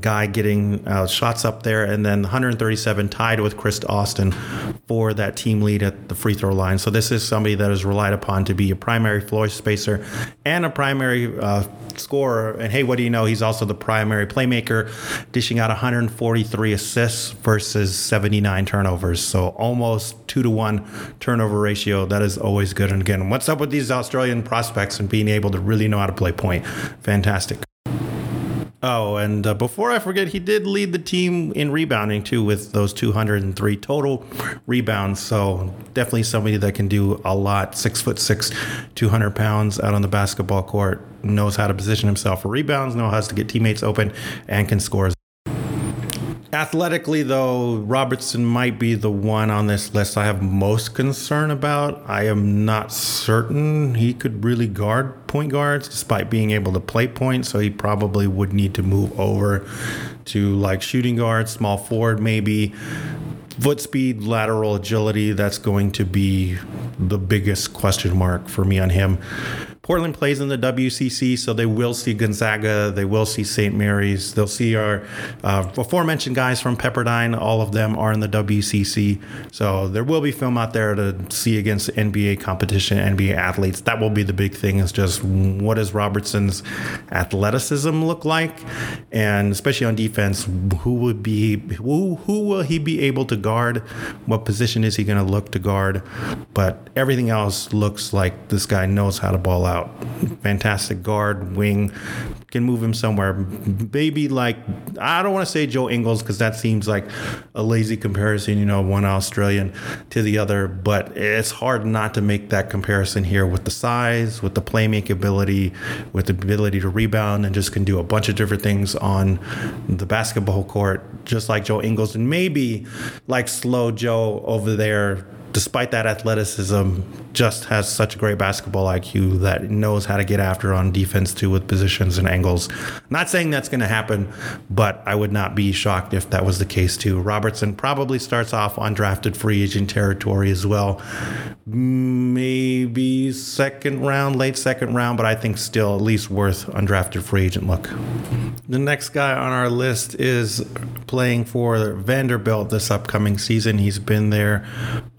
guy getting uh, shots up there, and then 137 tied with Chris Austin for that team lead at the free throw line. So this is somebody that is relied upon to be a primary floor spacer and a primary uh, scorer. And hey, what do you know? He's also the primary playmaker, dishing out 143 assists versus 79 turnovers. So almost two to one turnover ratio. That is always good. And again, what's up with these Australian prospects and being able to really know how to play point? Fantastic. Oh, and uh, before I forget, he did lead the team in rebounding too, with those 203 total rebounds. So definitely somebody that can do a lot. Six foot six, 200 pounds out on the basketball court, knows how to position himself for rebounds, knows how to get teammates open, and can score. Athletically, though, Robertson might be the one on this list I have most concern about. I am not certain he could really guard point guards despite being able to play point, so he probably would need to move over to like shooting guard, small forward, maybe. Foot speed, lateral agility, that's going to be the biggest question mark for me on him. Portland plays in the WCC, so they will see Gonzaga, they will see St. Mary's, they'll see our uh, aforementioned guys from Pepperdine. All of them are in the WCC, so there will be film out there to see against NBA competition, NBA athletes. That will be the big thing. Is just what does Robertson's athleticism look like, and especially on defense, who would be who who will he be able to guard? What position is he going to look to guard? But everything else looks like this guy knows how to ball out out. Fantastic guard, wing, can move him somewhere. Maybe like I don't want to say Joe Ingles because that seems like a lazy comparison. You know, one Australian to the other, but it's hard not to make that comparison here with the size, with the playmaking ability, with the ability to rebound, and just can do a bunch of different things on the basketball court, just like Joe Ingles, and maybe like slow Joe over there despite that athleticism, just has such a great basketball IQ that knows how to get after on defense too with positions and angles. Not saying that's going to happen, but I would not be shocked if that was the case too. Robertson probably starts off undrafted free agent territory as well. Maybe second round, late second round, but I think still at least worth undrafted free agent look. The next guy on our list is playing for Vanderbilt this upcoming season. He's been there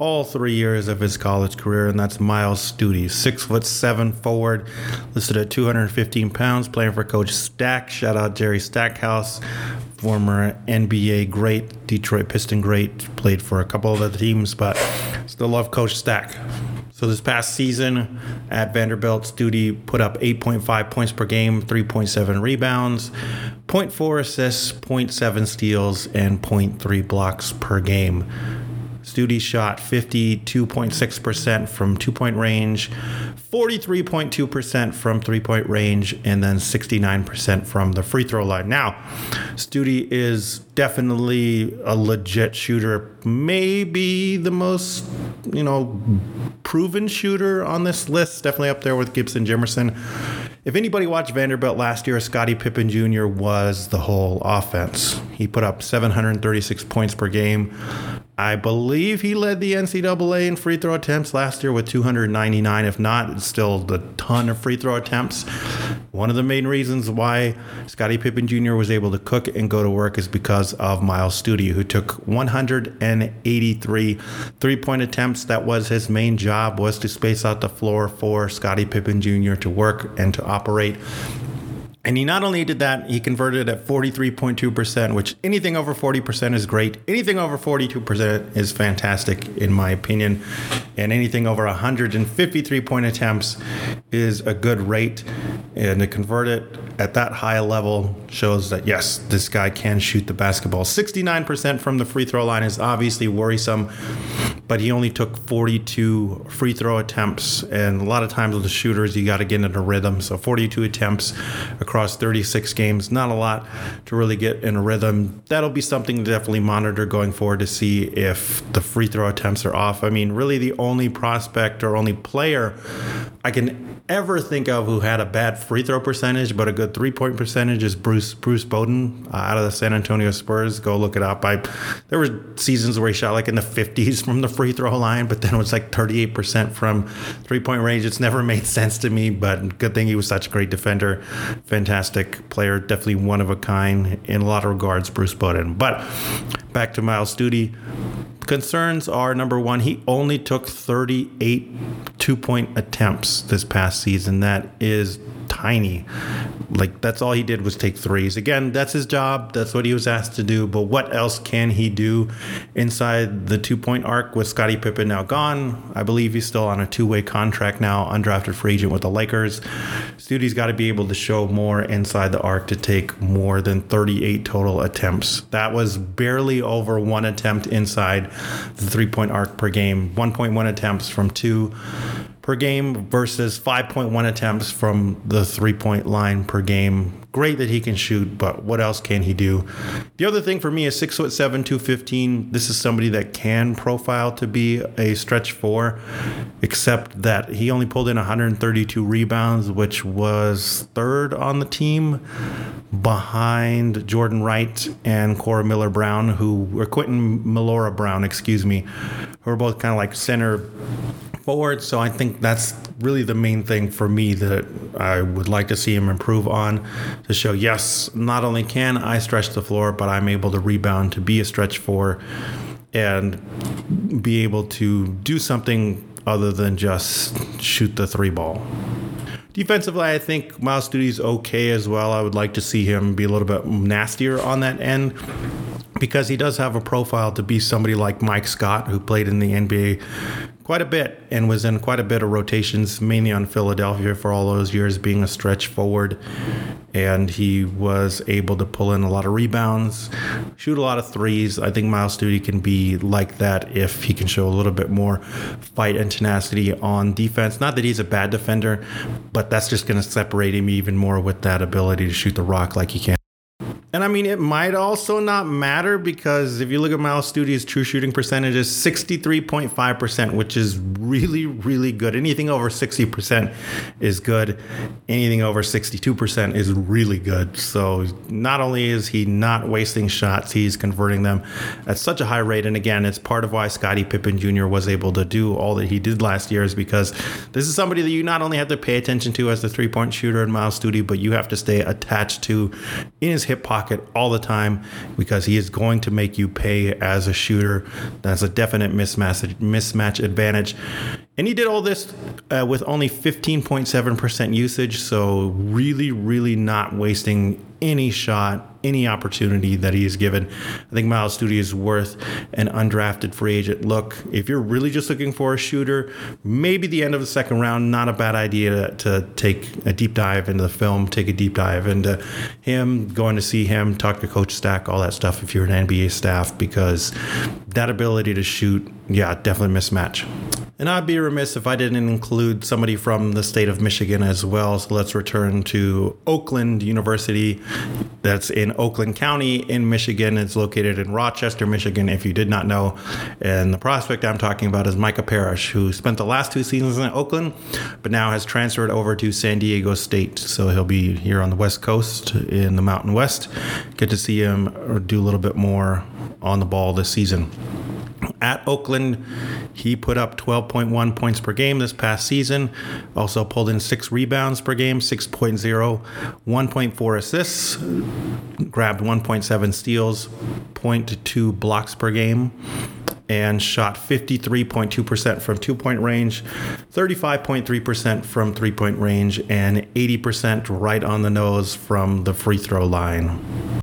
all three years of his college career, and that's Myles Stute, six foot seven forward, listed at 215 pounds, playing for Coach Stack. Shout out Jerry Stackhouse, former NBA great, Detroit Piston great, played for a couple of other teams, but still love Coach Stack. So this past season at Vanderbilt, Stute put up 8.5 points per game, 3.7 rebounds, 0.4 assists, 0.7 steals, and 0.3 blocks per game. Stute shot 52.6% from two point range, 43.2% from three point range, and then 69% from the free throw line. Now, Stute is definitely a legit shooter, maybe the most, you know, proven shooter on this list, definitely up there with Gibson Jimerson. If anybody watched Vanderbilt last year, Scottie Pippen Jr. was the whole offense. He put up 736 points per game. I believe he led the NCAA in free throw attempts last year with 299. If not, it's still a ton of free throw attempts. One of the main reasons why Scottie Pippen Jr. was able to cook and go to work is because of Myles Stute, who took 183 three point attempts. That was his main job was to space out the floor for Scottie Pippen Jr. to work and to operate and he not only did that, he converted at 43.2%, which anything over 40% is great. Anything over 42% is fantastic, in my opinion. And anything over 153 point attempts is a good rate. And to convert it at that high level shows that, yes, this guy can shoot the basketball. 69% from the free throw line is obviously worrisome, but he only took 42 free throw attempts. And a lot of times with the shooters, you got to get into rhythm. So 42 attempts across 36 games. Not a lot to really get in a rhythm. That'll be something to definitely monitor going forward to see if the free throw attempts are off. I mean, really, the only prospect or only player I can ever think of who had a bad free throw percentage, but a good three point percentage is Bruce Bruce Bowen uh, out of the San Antonio Spurs. Go look it up. I there were seasons where he shot like in the 50s from the free throw line, but then it was like 38% from three point range. It's never made sense to me, but good thing he was such a great defender, fantastic player, definitely one of a kind in a lot of regards. Bruce Bowden. but back to Myles Stute concerns are number one, he only took 38 two point attempts this past season. That is tiny. Like that's all he did was take threes. Again, that's his job. That's what he was asked to do. But what else can he do inside the two point arc with Scottie Pippen now gone? I believe he's still on a two way contract now, undrafted free agent with the Lakers. Stute's got to be able to show more inside the arc to take more than 38 total attempts. That was barely over one attempt inside the three point arc per game. 1.1 attempts from two per game versus 5.1 attempts from the three point line per game. Great that he can shoot, but what else can he do? The other thing for me is six foot seven, 215. This is somebody that can profile to be a stretch four, except that he only pulled in 132 rebounds, which was third on the team behind Jordan Wright and Cora Miller Brown, who were Quentin Millora Brown, excuse me, who are both kind of like center forward. So I think that's really the main thing for me that I would like to see him improve on to show yes, not only can I stretch the floor, but I'm able to rebound to be a stretch four and be able to do something other than just shoot the three ball. Defensively, I think Myles Stute's okay as well. I would like to see him be a little bit nastier on that end because he does have a profile to be somebody like Mike Scott, who played in the NBA quite a bit and was in quite a bit of rotations, mainly on Philadelphia for all those years, being a stretch forward. And he was able to pull in a lot of rebounds, shoot a lot of threes. I think Myles Stute can be like that if he can show a little bit more fight and tenacity on defense. Not that he's a bad defender, but that's just going to separate him even more with that ability to shoot the rock like he can. And I mean, it might also not matter because if you look at Myles Stute's true shooting percentage is 63.5%, which is really, really good. Anything over 60% is good. Anything over 62% is really good. So not only is he not wasting shots, he's converting them at such a high rate. And again, it's part of why Scottie Pippen Jr. was able to do all that he did last year is because this is somebody that you not only have to pay attention to as the three point shooter in Myles Stute, but you have to stay attached to in his hip pocket pocket all the time because he is going to make you pay as a shooter. That's a definite mismatch mismatch advantage. And he did all this uh, with only 15.7% usage, so really, really not wasting any shot, any opportunity that he is given. I think Myles Stute is worth an undrafted free agent look. If you're really just looking for a shooter, maybe the end of the second round, not a bad idea to, to take a deep dive into the film, take a deep dive into him, going to see him, talk to Coach Stack, all that stuff if you're an NBA staff, because that ability to shoot, yeah, definitely mismatch. And I'd be remiss if I didn't include somebody from the state of Michigan as well. So let's return to Oakland University. That's in Oakland County in Michigan. It's located in Rochester, Michigan, if you did not know. And the prospect I'm talking about is Micah Parrish, who spent the last two seasons in Oakland, but now has transferred over to San Diego State. So he'll be here on the West Coast in the Mountain West. Get to see him uh, do a little bit more on the ball this season. At Oakland, he put up 12.1 points per game this past season. Also pulled in six rebounds per game, 6.0, 1.4 assists, grabbed 1.7 steals, 0.2 blocks per game, and shot 53.2% from two point range, 35.3% from three point range, and 80% right on the nose from the free throw line.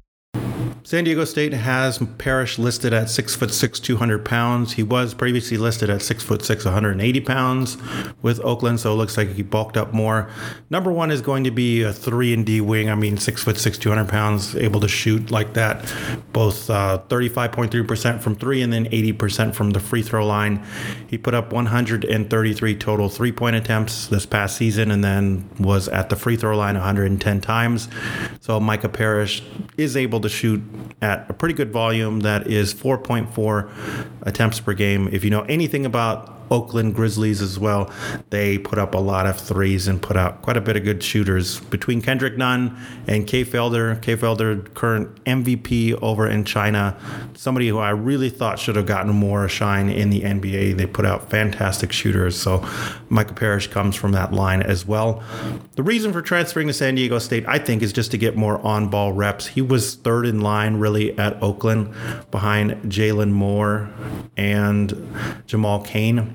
San Diego State has Parrish listed at six foot six, 200 pounds. He was previously listed at six foot six, 180 pounds with Oakland, so it looks like he bulked up more. Number one is going to be a three and D wing. I mean, six foot six, 200 pounds, able to shoot like that, both uh, 35.3% from three and then 80% from the free throw line. He put up 133 total three point attempts this past season and then was at the free throw line 110 times. So Micah Parrish is able to shoot at a pretty good volume that is 4.4 attempts per game. If you know anything about Oakland Grizzlies as well. They put up a lot of threes and put out quite a bit of good shooters between Kendrick Nunn and Kay Felder. Felder, current MVP over in China, somebody who I really thought should have gotten more shine in the NBA. They put out fantastic shooters. So Micah Parrish comes from that line as well. The reason for transferring to San Diego State, I think, is just to get more on ball reps. He was third in line really at Oakland behind Jalen Moore and Jamal Cain.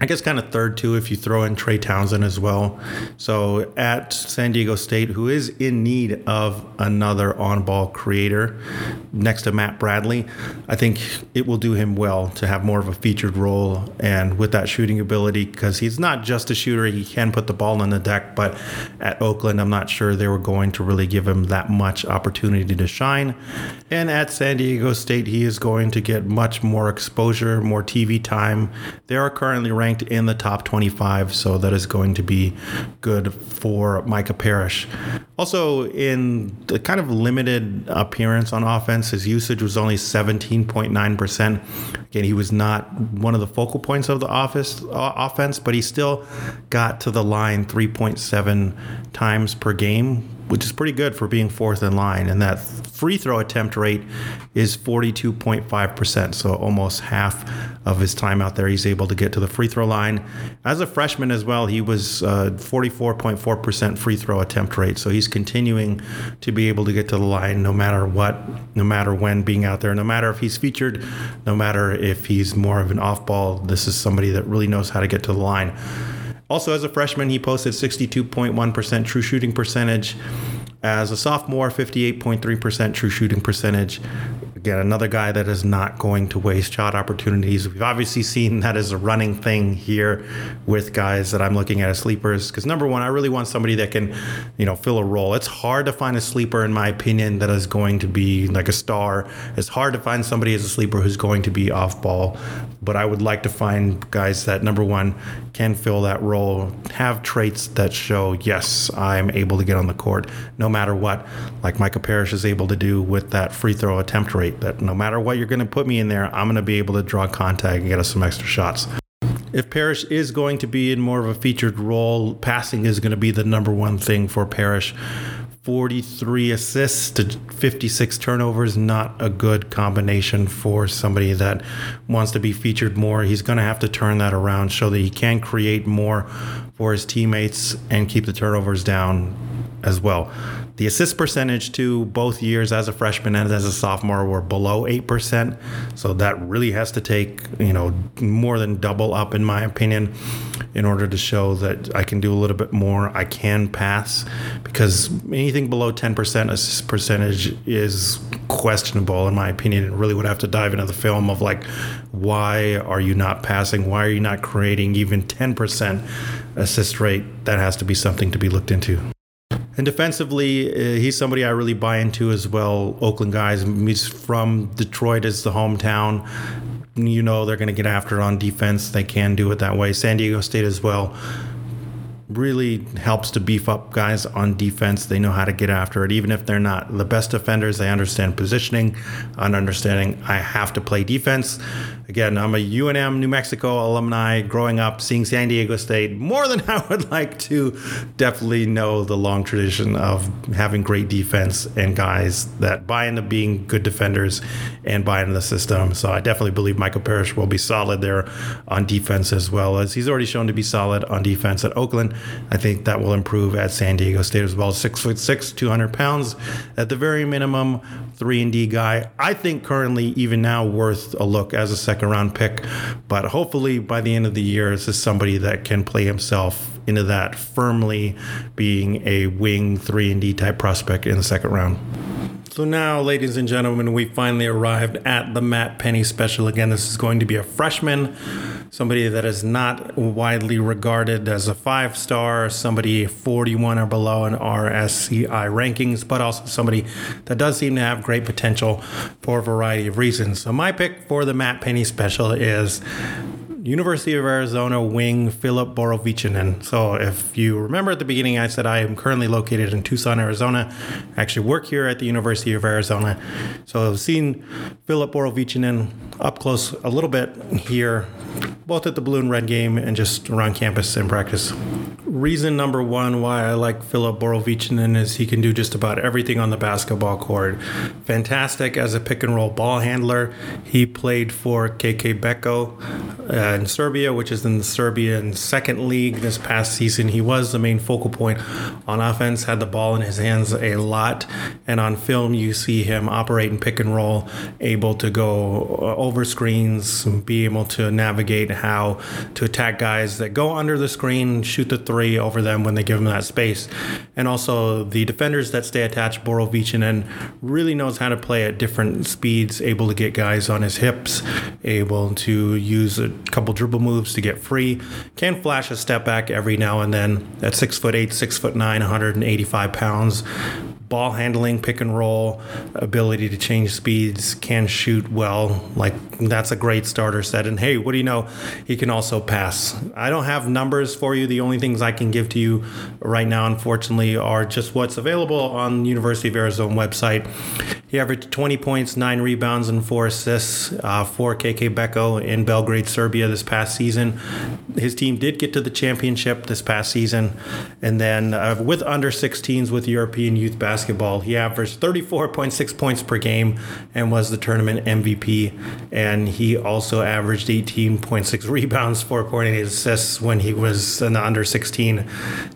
I guess kind of third too if you throw in Trey Townsend as well. So at San Diego State, who is in need of another on-ball creator next to Matt Bradley, I think it will do him well to have more of a featured role and with that shooting ability because he's not just a shooter; he can put the ball on the deck. But at Oakland, I'm not sure they were going to really give him that much opportunity to shine. And at San Diego State, he is going to get much more exposure, more TV time. They are currently ranked ranked in the top 25, so that is going to be good for Micah Parrish. Also, in the kind of limited appearance on offense, his usage was only 17.9%. Again, he was not one of the focal points of the office uh, offense, but he still got to the line 3.7 times per game, which is pretty good for being fourth in line. And that free throw attempt rate is 42.5%. So almost half of his time out there, he's able to get to the free throw line. As a freshman as well, he was uh, 44.4% free throw attempt rate. So he's continuing to be able to get to the line no matter what, no matter when being out there, no matter if he's featured, no matter if he's more of an off ball. This is somebody that really knows how to get to the line. Also, as a freshman, he posted 62.1% true shooting percentage. As a sophomore, 58.3% true shooting percentage. Again, another guy that is not going to waste shot opportunities. We've obviously seen that as a running thing here with guys that I'm looking at as sleepers. Because number one, I really want somebody that can, you know, fill a role. It's hard to find a sleeper, in my opinion, that is going to be like a star. It's hard to find somebody as a sleeper who's going to be off ball. But I would like to find guys that number one can fill that role, have traits that show, yes, I'm able to get on the court no matter what, like Micah Parrish is able to do with that free throw attempt rate that no matter what you're going to put me in there, I'm going to be able to draw contact and get us some extra shots. If Parrish is going to be in more of a featured role, passing is going to be the number one thing for Parrish. 43 assists to 56 turnovers, not a good combination for somebody that wants to be featured more. He's going to have to turn that around, show that he can create more for his teammates and keep the turnovers down as well. The assist percentage to both years as a freshman and as a sophomore were below 8%. So that really has to take, you know, more than double up, in my opinion, in order to show that I can do a little bit more. I can pass because anything below 10% assist percentage is questionable, in my opinion, It really would have to dive into the film of like, why are you not passing? Why are you not creating even 10% assist rate? That has to be something to be looked into. And defensively, uh, he's somebody I really buy into as well. Oakland guys, he's from Detroit as the hometown. You know they're going to get after it on defense. They can do it that way. San Diego State as well really helps to beef up guys on defense. They know how to get after it, even if they're not the best defenders. They understand positioning, and understanding I have to play defense. Again, I'm a UNM New Mexico alumni growing up, seeing San Diego State more than I would like to definitely know the long tradition of having great defense and guys that buy into being good defenders and buy into the system. So I definitely believe Micah Parrish will be solid there on defense as well as he's already shown to be solid on defense at Oakland. I think that will improve at San Diego State as well. Six foot six, 200 pounds at the very minimum, three and D guy. I think currently, even now, worth a look as a second round pick. But hopefully, by the end of the year, this is somebody that can play himself into that firmly being a wing three and D type prospect in the second round. So now, ladies and gentlemen, we finally arrived at the Matt Pennie special. Again, this is going to be a freshman somebody that is not widely regarded as a five star, somebody 41 or below in RSCI rankings, but also somebody that does seem to have great potential for a variety of reasons. So, my pick for the Matt Pennie special is University of Arizona wing Filip Borovicanin. So, if you remember at the beginning, I said I am currently located in Tucson, Arizona. I actually work here at the University of Arizona. So, I've seen Filip Borovicanin up close a little bit here, both at the blue and red game and just around campus in practice. Reason number one why I like Filip Borovicanin is he can do just about everything on the basketball court. Fantastic as a pick and roll ball handler. He played for KK Beko uh, in Serbia, which is in the Serbian second league this past season. He was the main focal point on offense, had the ball in his hands a lot. And on film, you see him operate in pick and roll, able to go uh, over screens, be able to navigate how to attack guys that go under the screen, shoot the three over them when they give him that space. And also the defenders that stay attached, Borovicanin really knows how to play at different speeds, able to get guys on his hips, able to use a couple dribble moves to get free, can flash a step back every now and then at six foot eight, six foot nine, 185 pounds ball handling, pick and roll, ability to change speeds, can shoot well. Like that's a great starter set. And hey, what do you know? He can also pass. I don't have numbers for you. The only things I can give to you right now, unfortunately, are just what's available on the University of Arizona website. He averaged 20 points, nine rebounds, and four assists uh, for KK Beko in Belgrade, Serbia this past season. His team did get to the championship this past season. And then uh, with under 16s with European youth basketball. He averaged 34.6 points per game and was the tournament MVP. And he also averaged 18.6 rebounds, 4.8 assists when he was in the under 16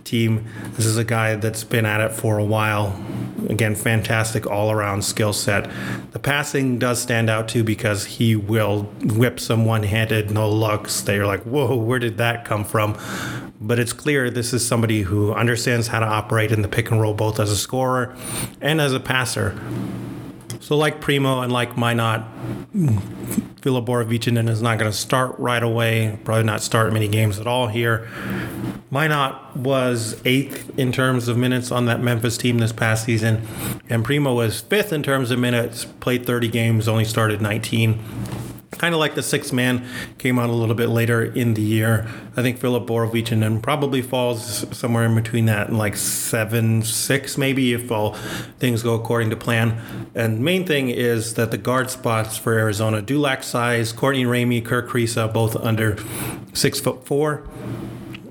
team. This is a guy that's been at it for a while. Again, fantastic all around skill set. The passing does stand out too because he will whip some one handed no looks that you're like, whoa, where did that come from? But it's clear this is somebody who understands how to operate in the pick and roll both as a scorer and as a passer. So, like Primo and like Minott, Borovicanin is not going to start right away, probably not start many games at all here. Minott was eighth in terms of minutes on that Memphis team this past season, and Primo was fifth in terms of minutes, played 30 games, only started 19 kind of like the sixth man came out a little bit later in the year. I think Filip then probably falls somewhere in between that and like seven, six, maybe if all things go according to plan. And main thing is that the guard spots for Arizona do lack size. Courtney Ramey, Kerr Kriisa, both under six foot four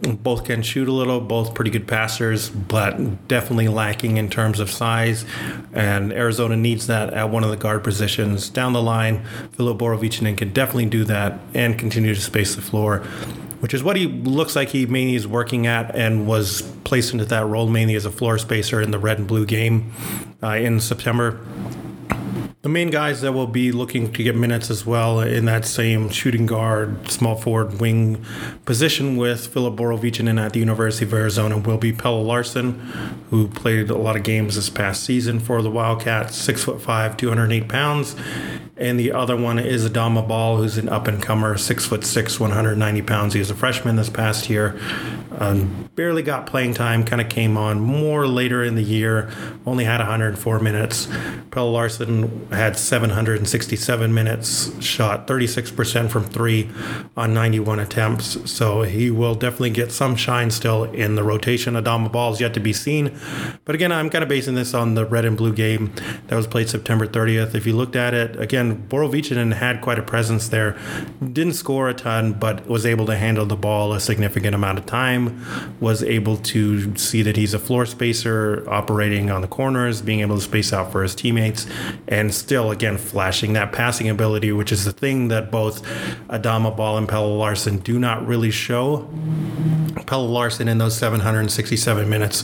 both can shoot a little, both pretty good passers, but definitely lacking in terms of size. And Arizona needs that at one of the guard positions. Down the line, Filip Borovicanin can definitely do that and continue to space the floor, which is what he looks like he mainly is working at and was placed into that role mainly as a floor spacer in the red and blue game uh, in September. The main guys that will be looking to get minutes as well in that same shooting guard, small forward, wing position with Philip Filip Borovicanin at the University of Arizona will be Pelle Larsson, who played a lot of games this past season for the Wildcats, six foot five, 208 pounds. And the other one is Adama Bal, who's an up and comer, six foot six, 190 pounds. He was a freshman this past year. Um, barely got playing time, kind of came on more later in the year, only had 104 minutes. Pelle Larsson had 767 minutes, shot 36% from three on 91 attempts. So he will definitely get some shine still in the rotation. Adama Bal's yet to be seen. But again, I'm kind of basing this on the red and blue game that was played September 30th. If you looked at it, again, Borovicanin had quite a presence there. Didn't score a ton, but was able to handle the ball a significant amount of time. Was able to see that he's a floor spacer operating on the corners, being able to space out for his teammates, and still, again, flashing that passing ability, which is the thing that both Adama Bal and Pelle Larsson do not really show. Pelle Larsson in those 767 minutes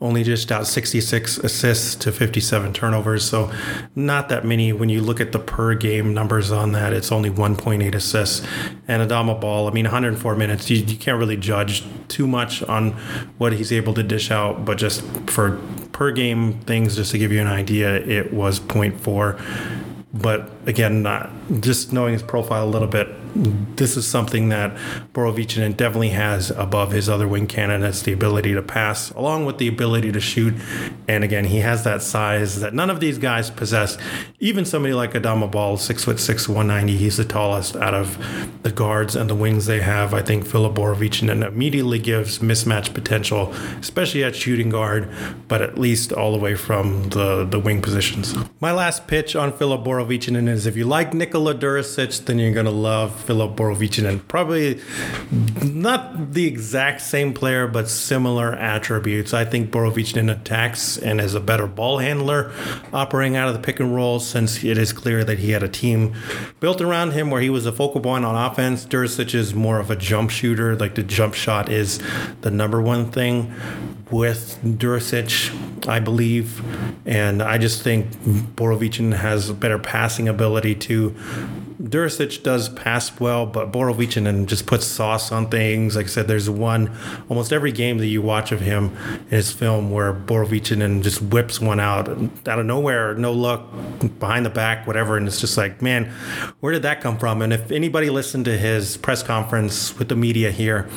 only just out 66 assists to 57 turnovers. So, not that many when you look at the per game numbers on that. It's only 1.8 assists. And Adama Bal, I mean, 104 minutes, you, you can't really judge too much on what he's able to dish out, but just for per game things, just to give you an idea, it was 0.4. But again, not just knowing his profile a little bit, this is something that Borovicanin definitely has above his other wing candidates the ability to pass, along with the ability to shoot. And again, he has that size that none of these guys possess. Even somebody like Adama Bal, six foot six, 190, he's the tallest out of the guards and the wings they have. I think Filip Borovicanin immediately gives mismatch potential, especially at shooting guard, but at least all the way from the, the wing positions. My last pitch on Filip Borovicanin is if you like Nikola Durisic, then you're going to love Filip Borovicanin. Probably not the exact same player, but similar attributes. I think Borovicanin attacks and is a better ball handler operating out of the pick and roll since it is clear that he had a team built around him where he was a focal point on offense. Durisic is more of a jump shooter. Like the jump shot is the number one thing with Durisic, I believe. And I just think Borovicanin has better passing ability to Durisic does pass well, but Borovicanin just puts sauce on things. Like I said, there's one almost every game that you watch of him in his film where Borovicanin just whips one out out of nowhere, no look, behind the back, whatever. And it's just like, man, where did that come from? And if anybody listened to his press conference with the media here,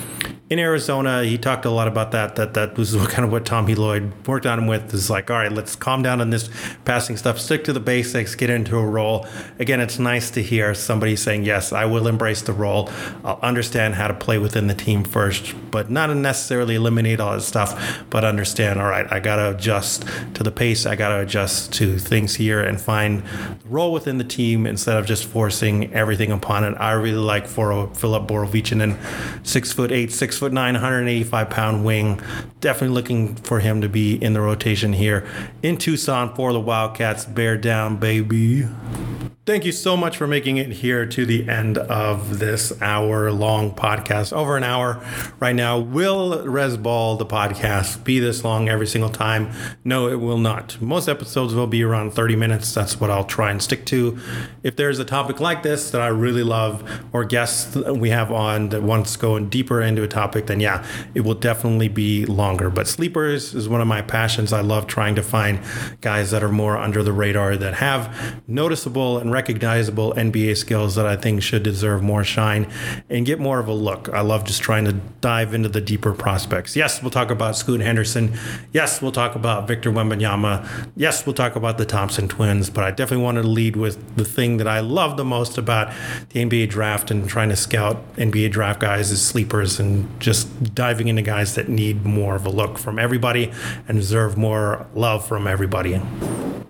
in Arizona, he talked a lot about that. That that was kind of what Tommy Lloyd worked on him with. Is like, all right, let's calm down on this passing stuff, stick to the basics, get into a role. Again, it's nice to hear somebody saying, yes, I will embrace the role. I'll understand how to play within the team first, but not necessarily eliminate all that stuff, but understand, all right, I got to adjust to the pace. I got to adjust to things here and find the role within the team instead of just forcing everything upon it. I really like for Filip Borovicanin, six foot eight, six foot nine, 185 pound wing. Definitely looking for him to be in the rotation here in Tucson for the Wildcats. Bear down, baby. Thank you so much for making it here to the end of this hour long podcast. Over an hour right now. Will RezBall, the podcast, be this long every single time? No, it will not. Most episodes will be around 30 minutes. That's what I'll try and stick to. If there's a topic like this that I really love, or guests we have on that wants to going deeper into a topic, then yeah, it will definitely be longer. But sleepers is one of my passions. I love trying to find guys that are more under the radar that have noticeable and recognizable NBA skills that I think should deserve more shine and get more of a look. I love just trying to dive into the deeper prospects. Yes, we'll talk about Scoot Henderson. Yes, we'll talk about Victor Wembanyama. Yes, we'll talk about the Thompson twins, but I definitely wanted to lead with the thing that I love the most about the NBA draft and trying to scout NBA draft guys as sleepers and just diving into guys that need more of a look from everybody and deserve more love from everybody.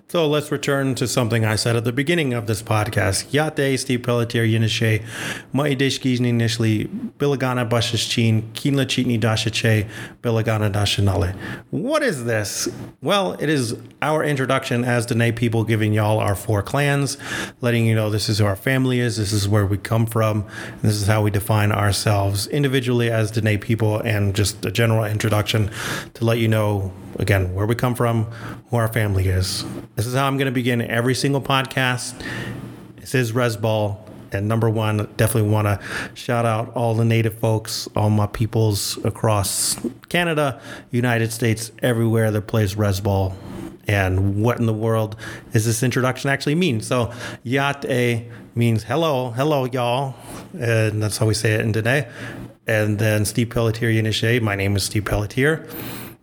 So let's return to something I said at the beginning of this podcast. Yate Steve Pelletier Yinishe, Maideshkijni Nishli, Bilagana Bashishchin, Kinla Chitni Dashache, Bilagana Dashanale. What is this? Well, it is our introduction as Dene people giving y'all our four clans, letting you know this is who our family is, this is where we come from, this is how we define ourselves individually as Dene people, and just a general introduction to let you know again where we come from, who our family is. This is how I'm going to begin every single podcast. This is RezBall. And number one, definitely want to shout out all the native folks, all my peoples across Canada, United States, everywhere that plays RezBall. And what in the world does this introduction actually mean? So, Yate means hello, hello, y'all. And that's how we say it in today. And then Steve Pelletier Yenishe. My name is Steve Pelletier.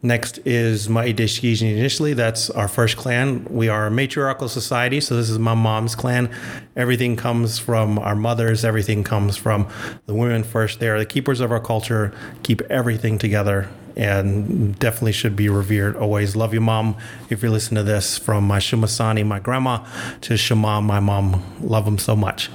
Next is Maideshkijni initially. That's our first clan. We are a matriarchal society, so this is my mom's clan. Everything comes from our mothers, everything comes from the women first. They are the keepers of our culture, keep everything together and definitely should be revered always. Love you, mom. If you're listening to this, from my Shumasani, my grandma, to Shema, my mom, love them so much.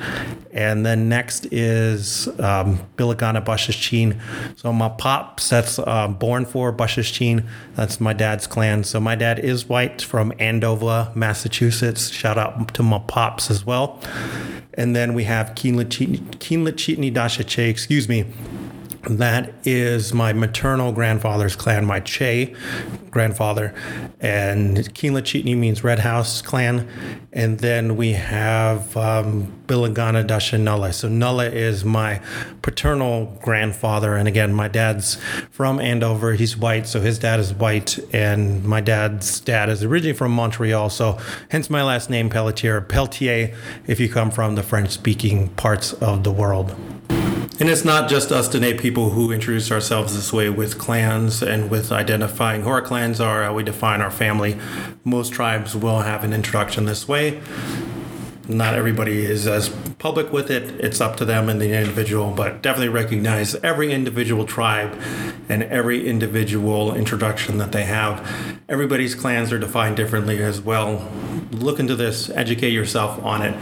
And then next is um, Bilagana Bashishchin. So my pops, that's uh, born for Bashishchin. That's my dad's clan. So my dad is white from Andover, Massachusetts. Shout out to my pops as well. And then we have Kinlachitni Dashache, excuse me that is my maternal grandfather's clan, my Che grandfather. And Keenla Chitney means Red House clan. And then we have um, Bilangana Dasha Nulla. So Nulla is my paternal grandfather. And again, my dad's from Andover. He's white, so his dad is white. And my dad's dad is originally from Montreal. So hence my last name, Pelletier. Peltier, if you come from the French speaking parts of the world. And it's not just us Dene people who introduce ourselves this way with clans and with identifying who our clans are, how we define our family. Most tribes will have an introduction this way. Not everybody is as public with it. It's up to them and the individual, but definitely recognize every individual tribe and every individual introduction that they have. Everybody's clans are defined differently as well. Look into this, educate yourself on it.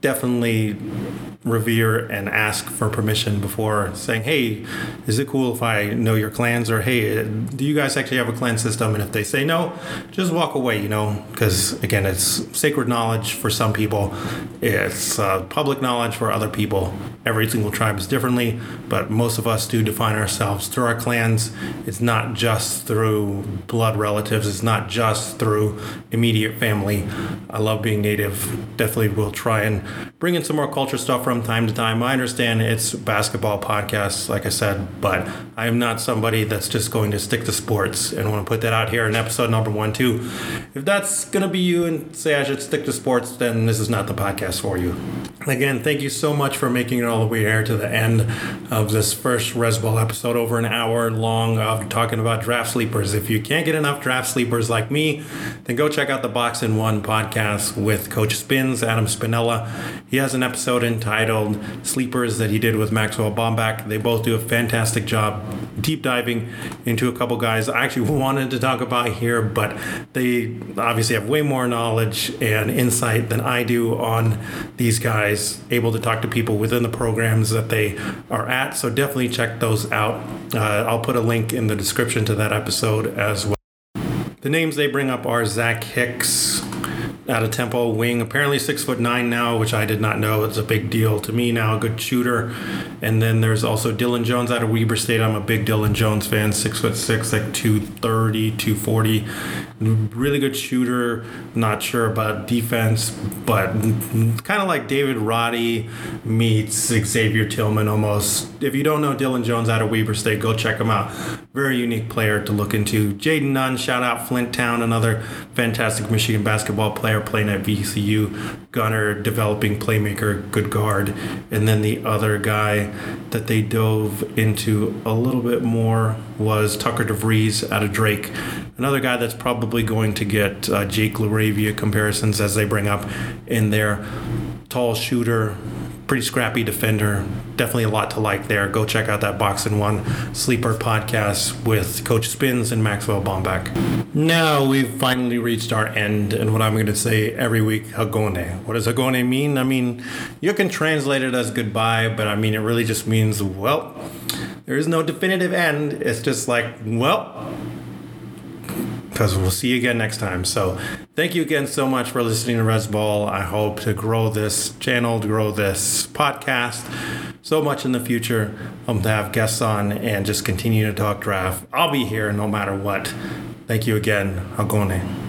Definitely revere and ask for permission before saying, "Hey, is it cool if I know your clans?" or "Hey, do you guys actually have a clan system?" And if they say no, just walk away. You know, because again, it's sacred knowledge for some people, it's uh, public knowledge for other people. Every single tribe is differently, but most of us do define ourselves through our clans. It's not just through blood relatives. It's not just through immediate family. I love being native. Definitely will try and bring in some more culture stuff from time to time. I understand it's basketball podcasts, like I said, but I am not somebody that's just going to stick to sports and want to put that out here in episode number one, too. If that's going to be you and say I should stick to sports, then this is not the podcast for you. Again, thank you so much for making it all the way here to the end of this first RezBall episode, over an hour long of talking about draft sleepers. If you can't get enough draft sleepers like me, then go check out the Box and One podcast with Coach Spins, Adam Spinella. He has an episode entitled Sleepers that he did with Maxwell Bombach. They both do a fantastic job deep diving into a couple guys I actually wanted to talk about here, but they obviously have way more knowledge and insight than I do on these guys, able to talk to people within the programs that they are at. So definitely check those out. Uh, I'll put a link in the description to that episode as well. The names they bring up are Zach Hicks, out of Temple wing. Apparently six foot nine now, which I did not know. It's a big deal to me now. A good shooter. And then there's also Dylan Jones out of Weber State. I'm a big Dylan Jones fan. Six foot six, like 230, 240. Really good shooter. Not sure about defense, but kind of like David Roddy meets Xavier Tillman almost. If you don't know Dylan Jones out of Weber State, go check him out. Very unique player to look into. Jayden Nunn, shout out Flint Town, another fantastic Michigan basketball player playing at VCU, Gunner developing playmaker, good guard, and then the other guy that they dove into a little bit more was Tucker DeVries out of Drake, another guy that's probably going to get uh, Jake LaRavia comparisons as they bring up in their tall shooter, pretty scrappy defender. Definitely a lot to like there. Go check out that Box and One Sleeper podcast with Coach Spins and Maxwell Bombach. Now we've finally reached our end, and what I'm going to say every week, Hagone. What does Hagone mean? I mean, you can translate it as goodbye, but I mean, it really just means, well, there is no definitive end. It's just like, well, because we'll see you again next time. So thank you again so much for listening to RezBall. I hope to grow this channel, to grow this podcast so much in the future. Um, to have guests on and just continue to talk draft. I'll be here no matter what. Thank you again. Agone.